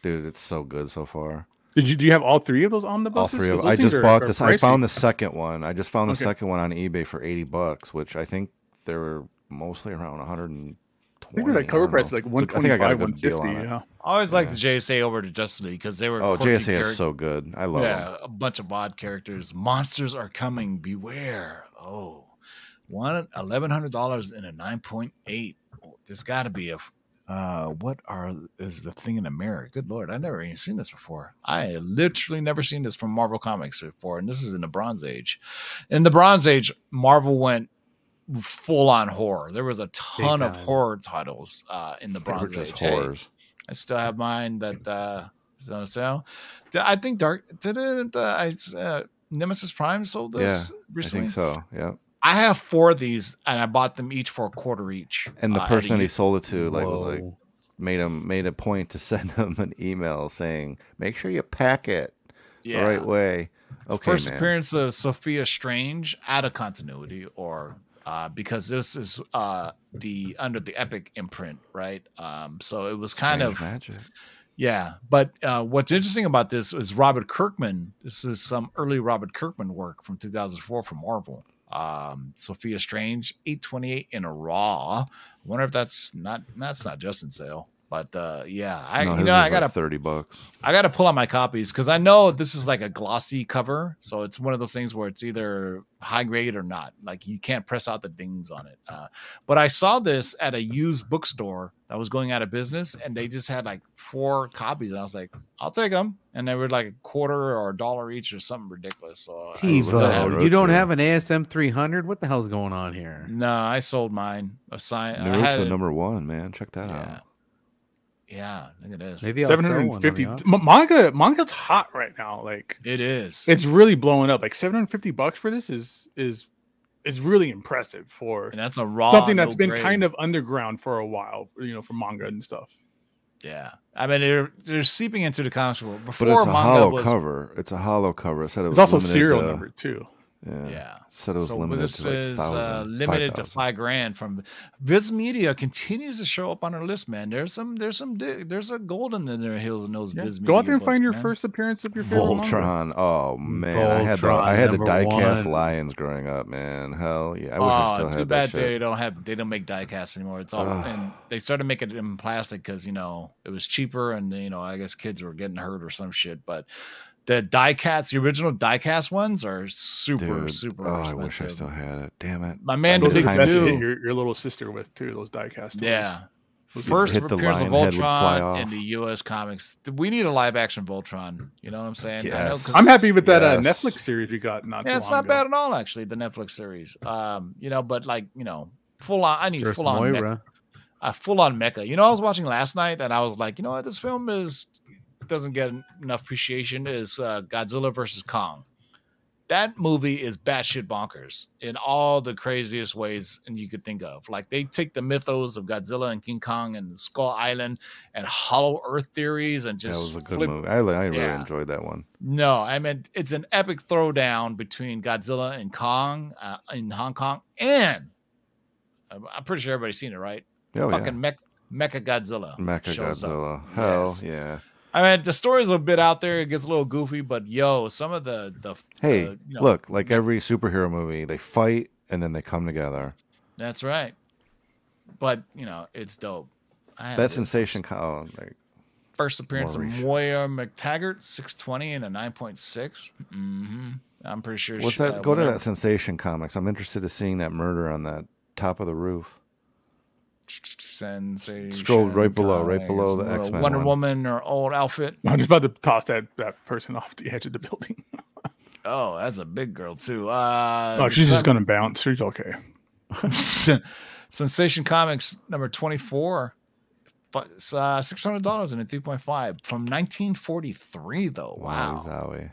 Dude, it's so good so far. Did you do you have all three of those omnibuses? All three of 'Cause I just are- bought are this. I found the second one. I just found the Okay. second one on eBay for eighty bucks, which I think they were mostly around 120. I think they're like cover price is like So one I I got a five, one good deal fifty. on. Yeah. I always like Yeah. the JSA over to Justice League because they were Oh, quirky JSA is so good. I love yeah, them. a bunch of odd characters. Monsters are coming. Beware. Oh, one eleven hundred dollars in a nine point eight. There's got to be a. Uh, what are is the thing in the mirror? Good lord, I've never even seen this before. I literally never seen this from Marvel Comics before, and this is in the Bronze Age. In the Bronze Age, Marvel went full on horror. There was a ton of horror titles uh, in the Bronze Age. Hey. I still have mine that uh is on sale. I think Dark didn't uh, I uh, Nemesis Prime sold this I recently. think so. Yeah. I have four of these and I bought them each for a quarter each. And the uh, person a that he sold it to, like, was like, made him made a point to send him an email saying, "Make sure you pack it yeah. the right way." Okay, First man. appearance of Sophia Strange out of continuity or uh, because this is uh, the under the Epic imprint, right? Um, so it was kind Strange of magic. Yeah, but uh, what's interesting about this is Robert Kirkman. This is some early Robert Kirkman work from 2004 from Marvel. Um, Sophia Strange, 828 in a raw. I wonder if that's not that's not just in sale, but uh, yeah, I no, you know I gotta thirty bucks. I gotta pull out my copies because I know this is like a glossy cover, so it's one of those things where it's either high grade or not. Like you can't press out the dings on it. Uh, but I saw this at a used bookstore that was going out of business, and they just had like four copies, and I was like, I'll take them, and they were like a quarter or a dollar each or something ridiculous. So I still you don't Naruto. have an ASM 300? What the hell's going on here? No, I sold mine. A sign. I Naruto had number one, man. Check that Yeah. out. Yeah, look at this. Maybe I'll sell Seven one hundred on fifty. the M- Manga, manga's hot right now. Like it is. it's really blowing up. Like seven hundred fifty bucks for this is is is really impressive for and that's a raw something that's been grade. kind of underground for a while. You know, for manga and stuff. Yeah, I mean they're they're seeping into the comics world. Before But Before it's a manga hollow was cover. It's a hollow cover. It said it was It's also serial to- number too. Yeah. Yeah. Said it was so limited this to like is uh, thousand, limited to 5,000. five grand from Viz Media continues to show up on our list, man. There's some there's some di- there's a golden in their heels in those Yeah. Viz Media. Go out there and Media find your man. first appearance of your favorite. Voltron. Oh man, I had the I had the diecast one. lions growing up, man. Hell yeah. I wish I Oh, still too had bad that they don't have they don't make diecast anymore. It's all Ugh. and they started making it in plastic because you know it was cheaper and you know I guess kids were getting hurt or some shit. But the die cats, the original die cast ones, are super Dude, super. oh, I wish I still had it. Damn it. My man Those are Big the to hit your, your little sister with too. Those diecast. toys. Yeah. Those First hit the appearance of lion head would fly Voltron in the U.S. comics. We need a live action Voltron. You know what I'm saying? I know, I'm happy with that uh, Netflix series we got. Not yeah, too it's long not ago. bad at all, actually. The Netflix series. Um, you know, but like you know, full on. I need There's full on. Mecha, Moira. uh, full on mecha. You know, I was watching last night and I was like, you know what, this film is doesn't get enough appreciation. Is uh, Godzilla versus Kong. that movie is batshit bonkers in all the craziest ways and you could think of. Like they take the mythos of Godzilla and King Kong and Skull Island and Hollow Earth theories and just That was a good flip. movie. I, I really Yeah. enjoyed that one. No, I mean it's an epic throwdown between Godzilla and Kong uh, in Hong Kong, and I'm pretty sure everybody's seen it, right? Oh, yeah. Fucking Mech, Mecha Godzilla. Mecha. Godzilla. Hell Yes. yeah. I mean, the story's a bit out there; it gets a little goofy, but yo, some of the the Hey, the, you know, look, like every superhero movie, they fight and then they come together. that's right. But you know, it's dope. I That sensation, oh, like, first appearance of. Moira MacTaggert, six twenty and a nine point six. Mm-hmm. I'm pretty sure. what's she- that? uh, Go to that sensation comics. I'm interested in seeing that murder on that top of the roof. Sensation. Scroll right below, right below the X-Men Wonder one. Woman or old outfit. I'm just about to toss that, that person off the edge of the building. Oh, that's a big girl too. Uh, oh, she's just gonna bounce. She's okay. Sensation Comics number twenty four. Uh, six hundred dollars and a three point five from nineteen forty three though. Wow, Wowie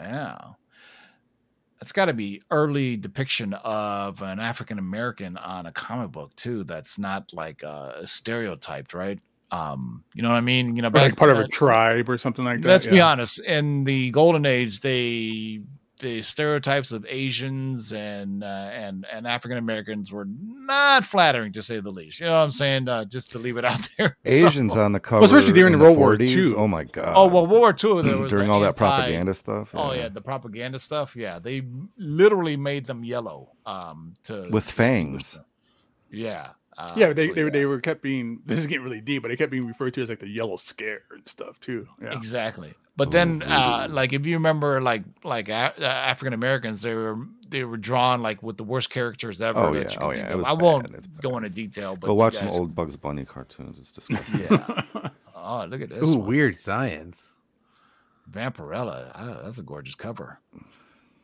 yeah, that's got to be early depiction of an African American on a comic book too. That's not like uh, stereotyped, right? Um, you know what I mean? You know, like part of a tribe or something like that. Let's be honest. In the golden age, they the stereotypes of Asians and uh, and and African Americans were not flattering to say the least. You know what I'm saying? Uh, just to leave it out there. So- Asians on the cover. especially during the World War II. Oh my god. Oh well, World War II there was during the all that propaganda stuff. Oh yeah, the propaganda stuff. Yeah, they literally made them yellow um, to With fangs. them. Yeah. Uh, yeah, they so they, yeah. they were kept being. This is getting really deep, but they kept being referred to as like the yellow scare and stuff too. Yeah, Exactly. But then, uh, like if you remember, like like a- uh, African Americans, they were they were drawn like with the worst characters ever. Oh, yeah. Oh, yeah. It was I bad. won't go into detail, but Go watch guys- some old Bugs Bunny cartoons. It's disgusting. Yeah. oh, look at this Ooh, one. weird science. Vampirella. Oh, that's a gorgeous cover.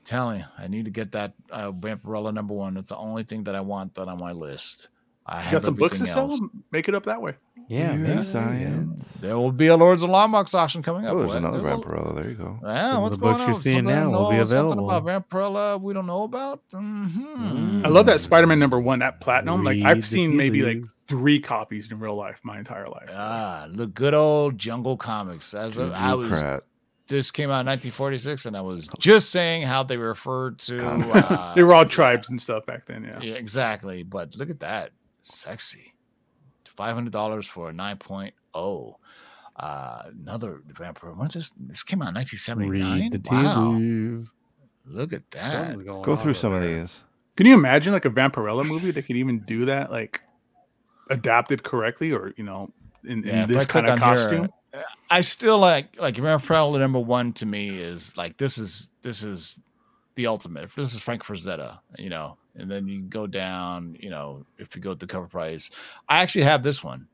Telling you, I need to get that uh, Vampirella number one. It's the only thing that I want that on my list. I you have got some books to everything sell. else. Make it up that way. Yeah, Weird maybe, science. There will be a Lords of Longbox auction coming up. Oh, there's boy. another There's Vampirella. There you go. Yeah, Some what's the going books on? you're seeing Something now will be know, Something available. about Vampirella we don't know about. Mhm. I love that Spider-Man number one, that platinum. Like I've seen tea maybe like three copies in real life, my entire life. Ah, the good old Jungle Comics. As a, I was, Pratt. this came out in 1946, and I was just saying how they referred to. Uh, they were all tribes and stuff back then. Yeah. yeah, exactly. But look at that, sexy. Five hundred dollars for a 9.0. Uh, another vampire. What is this? This came out in 1979. Read the tea wow, leaves. look at that. Go through over some of these. Can you imagine like a Vampirella movie that could even do that, like adapted correctly, or you know, in, Yeah, in this kind of on here, costume? I still like like Vampirella number one to me is like this is this is the ultimate. This is Frank Frazetta, you know, and then you go down, you know, if you go with the cover price. I actually have this one.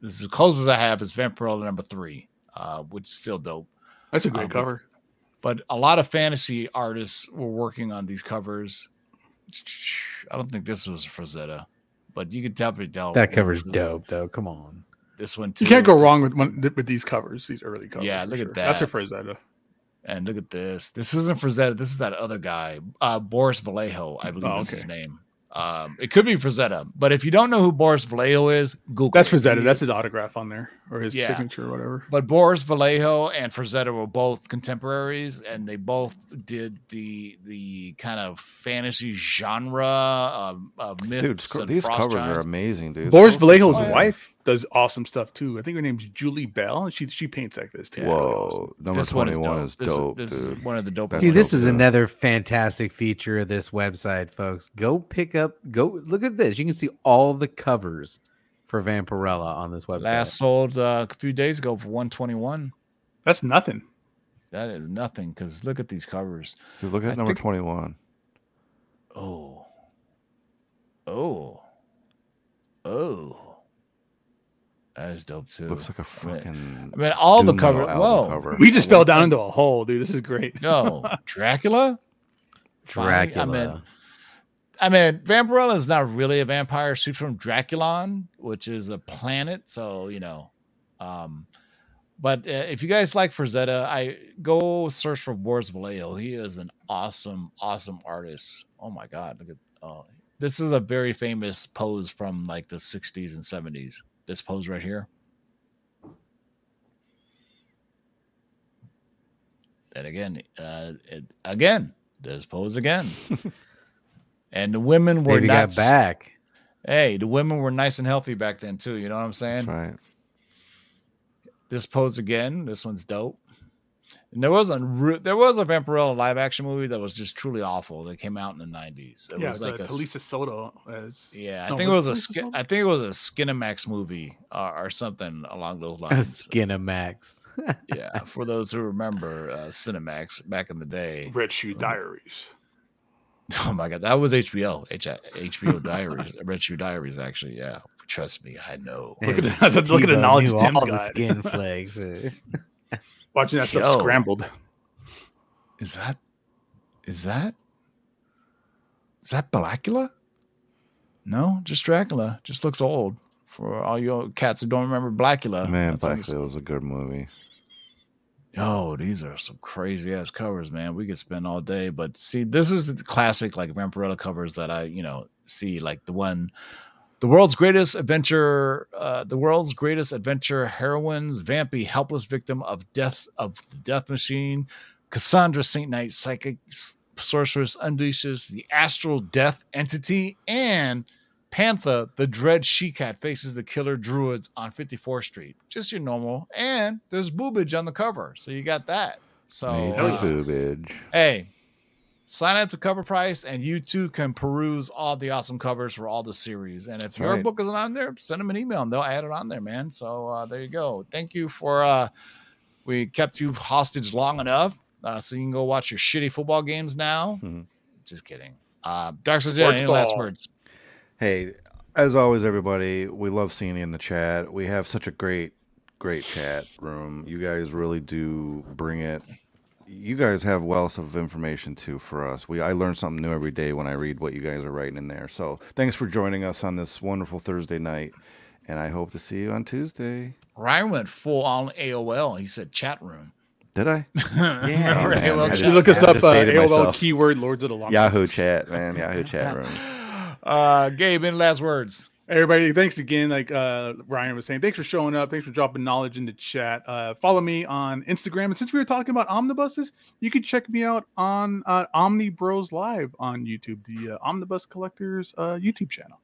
This is as close as I have is Vampirella number three, uh, which is still dope. That's a great Uh, cover. But a lot of fantasy artists were working on these covers. I don't think this was a Frazetta, but you could definitely tell That cover's dope, though. Come on. This one too. You can't go wrong with one, with these covers, these early covers. Yeah, for look at that. That's a that. Frazetta. And look at this. This isn't Frazetta. This is that other guy, uh, Boris Vallejo, I believe Oh, is his name. Um, it could be Frazetta, but if you don't know who Boris Vallejo is, Google. That's it. Frazetta. That's his autograph on there, or his Yeah. signature, or whatever. But Boris Vallejo and Frazetta were both contemporaries, and they both did the the kind of fantasy genre of, of myths. Dude, sc- and these frost covers are amazing, dude. Boris Vallejo's some of wife does awesome stuff too. I think her name's Julie Bell, she she paints like this too. these. Awesome. Whoa, number This one is 21 dope. is This is- dope, this is one of the dopest That's Dude, ones. this dope, is yeah. another fantastic feature of this website, folks. Go pick up, go look at this. You can see all the covers for Vampirella on this website. Last sold uh, a few days ago for one twenty one. That's nothing. That is nothing because look at these covers. Dude, look at I number think- 21. Oh. Oh. Oh. That is dope too. Looks like a mean- fucking. I mean, all the cover. Whoa. cover. We just fell down into a hole, dude. This is great. No, Dracula. Finally, Dracula. I mean, I mean, Vampirella is not really a vampire. She's from Draculon, which is a planet. So you know, um, But uh, if you guys like Frazetta, I go search for Boris Vallejo. He is an awesome, awesome artist. Oh my god, look at oh, this is a very famous pose from like the 60s and 70s. This pose right here. And again, uh, it, again, this pose again. and the women were Baby not got back. Hey, the women were nice and healthy back then too. You know what I'm saying? That's right. This pose again. This one's dope. And there was a re- there was a Vampirella live action movie that was just truly awful that came out in the 90s. It yeah, was like a Talisa Soto. As, yeah, I No, think it was a Talisa skin, Soto? I think it was a Skinamax movie or, or something along those lines. A lines. Skinamax. yeah, for those who remember uh, Cinemax back in the day. Red Shoe um, Diaries. Oh my god, that was HBO. H- HBO Diaries, Red Shoe Diaries. Actually, yeah. Trust me, I know. Look at the- look at the knowledge knew Tim's all the skin flags. Eh? Watching that stuff scrambled. Is that is that is that Blackula? No, just Dracula. Just looks old. For all you cats who don't remember Blackula. Man, That's on the- Blackula was a good movie. Yo, these are some crazy ass covers, man. We could spend all day, but see, this is the classic like Vampirella covers that I, you know, see like the one, the world's greatest adventure, uh, the world's greatest adventure heroines, Vampy, helpless victim of death of the death machine, Cassandra Saint Knight, psychic sorceress unleashes the astral death entity, and Panther, the dread she cat, faces the killer druids on 54th Street. Just your normal. And there's boobage on the cover. So you got that. So, uh, boobage. hey, sign up to cover price and you too can peruse all the awesome covers for all the series. And if That's your right. book isn't on there, send them an email and they'll add it on there, man. So uh, there you go. Thank you for, uh, we kept you hostage long enough. Uh, so you can go watch your shitty football games now. Mhm. Just kidding. Uh, Dark Side any last words? Hey, as always, everybody, we love seeing you in the chat. We have such a great, great chat room. You guys really do bring it. You guys have wealth of information too for us. We I learn something new every day when I read what you guys are writing in there. So thanks for joining us on this wonderful Thursday night, and I hope to see you on Tuesday. Ryan went full on AOL. He said chat room. Did I? Remember man, AOL I chat just- You look us up just uh, dated AOL myself. keyword Lords of the Long Yahoo chat, man. Yahoo chat room. Uh, Gabe, any last words? Everybody, thanks again. Like uh, Ryan was saying, thanks for showing up. Thanks for dropping knowledge in the chat. Uh, follow me on Instagram. And since we were talking about omnibuses, you can check me out on uh, Omni Bros Live on YouTube, the uh, Omnibus Collectors uh, YouTube channel.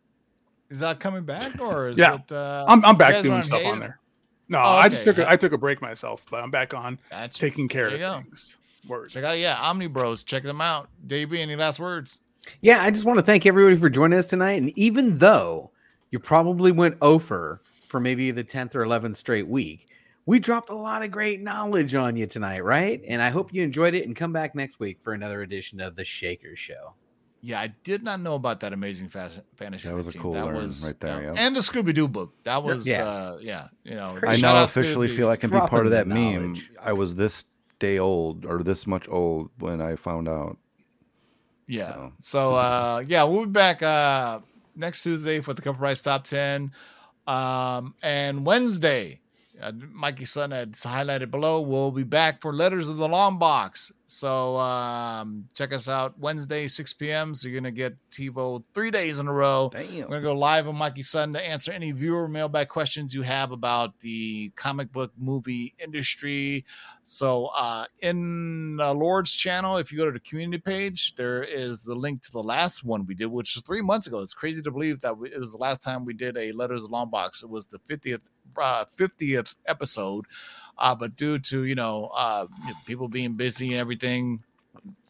Is that coming back or is Yeah. it? Uh, I'm, I'm back doing run stuff on there. No, Oh, I just took a, I took a break myself, but I'm back on Gotcha. taking care There of you go. things. Word. Check out, yeah, Omni Bros. Check them out. Dave, any last words? Yeah, I just want to thank everybody for joining us tonight. And even though you probably went over for maybe the 10th or 11th straight week, we dropped a lot of great knowledge on you tonight, right? And I hope you enjoyed it and come back next week for another edition of the Shaker Show. Yeah, I did not know about that amazing fas- fantasy. That was a cool that was right there, yeah. yeah. and the Scooby Doo book. That was Yeah. uh yeah, you know. I shout now officially the- feel I can be part of that meme. I was this day old or this much old when I found out. Yeah. So. So uh yeah, we'll be back uh next Tuesday for the cover price top 10. Um and Wednesday, uh, Mikey Sun had highlighted below. We'll be back for Letters of the Long Box. So um check us out Wednesday, 6 p.m. So you're gonna get TiVo three days in a row. Damn. We're gonna go live on Mikey Sun to answer any viewer mailbag questions you have about the comic book movie industry. So uh in uh, Lord's channel, if you go to the community page, there is the link to the last one we did, which was three months ago. It's crazy to believe that we, it was the last time we did a Letters of the Long Box. It was the 50th uh, 50th episode. Uh, but due to you know uh, people being busy and everything,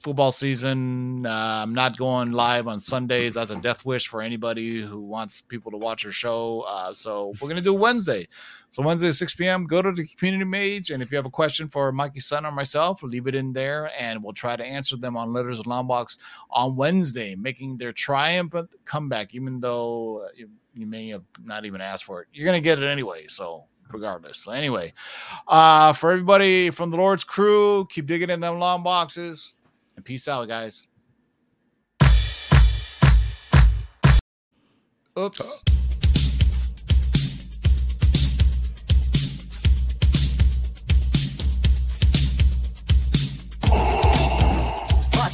football season. Uh, I'm not going live on Sundays. That's a death wish for anybody who wants people to watch our show. Uh, so we're gonna do Wednesday. So Wednesday at 6 p.m. Go to the community page, and if you have a question for Mikey Son or myself, leave it in there, and we'll try to answer them on Letters of Longbox on Wednesday, making their triumphant comeback. Even though you may have not even asked for it. You're going to get it anyway. So, regardless. So, anyway, uh, for everybody from the Lord's crew, keep digging in them long boxes and peace out, guys. Oops. Oh.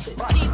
It.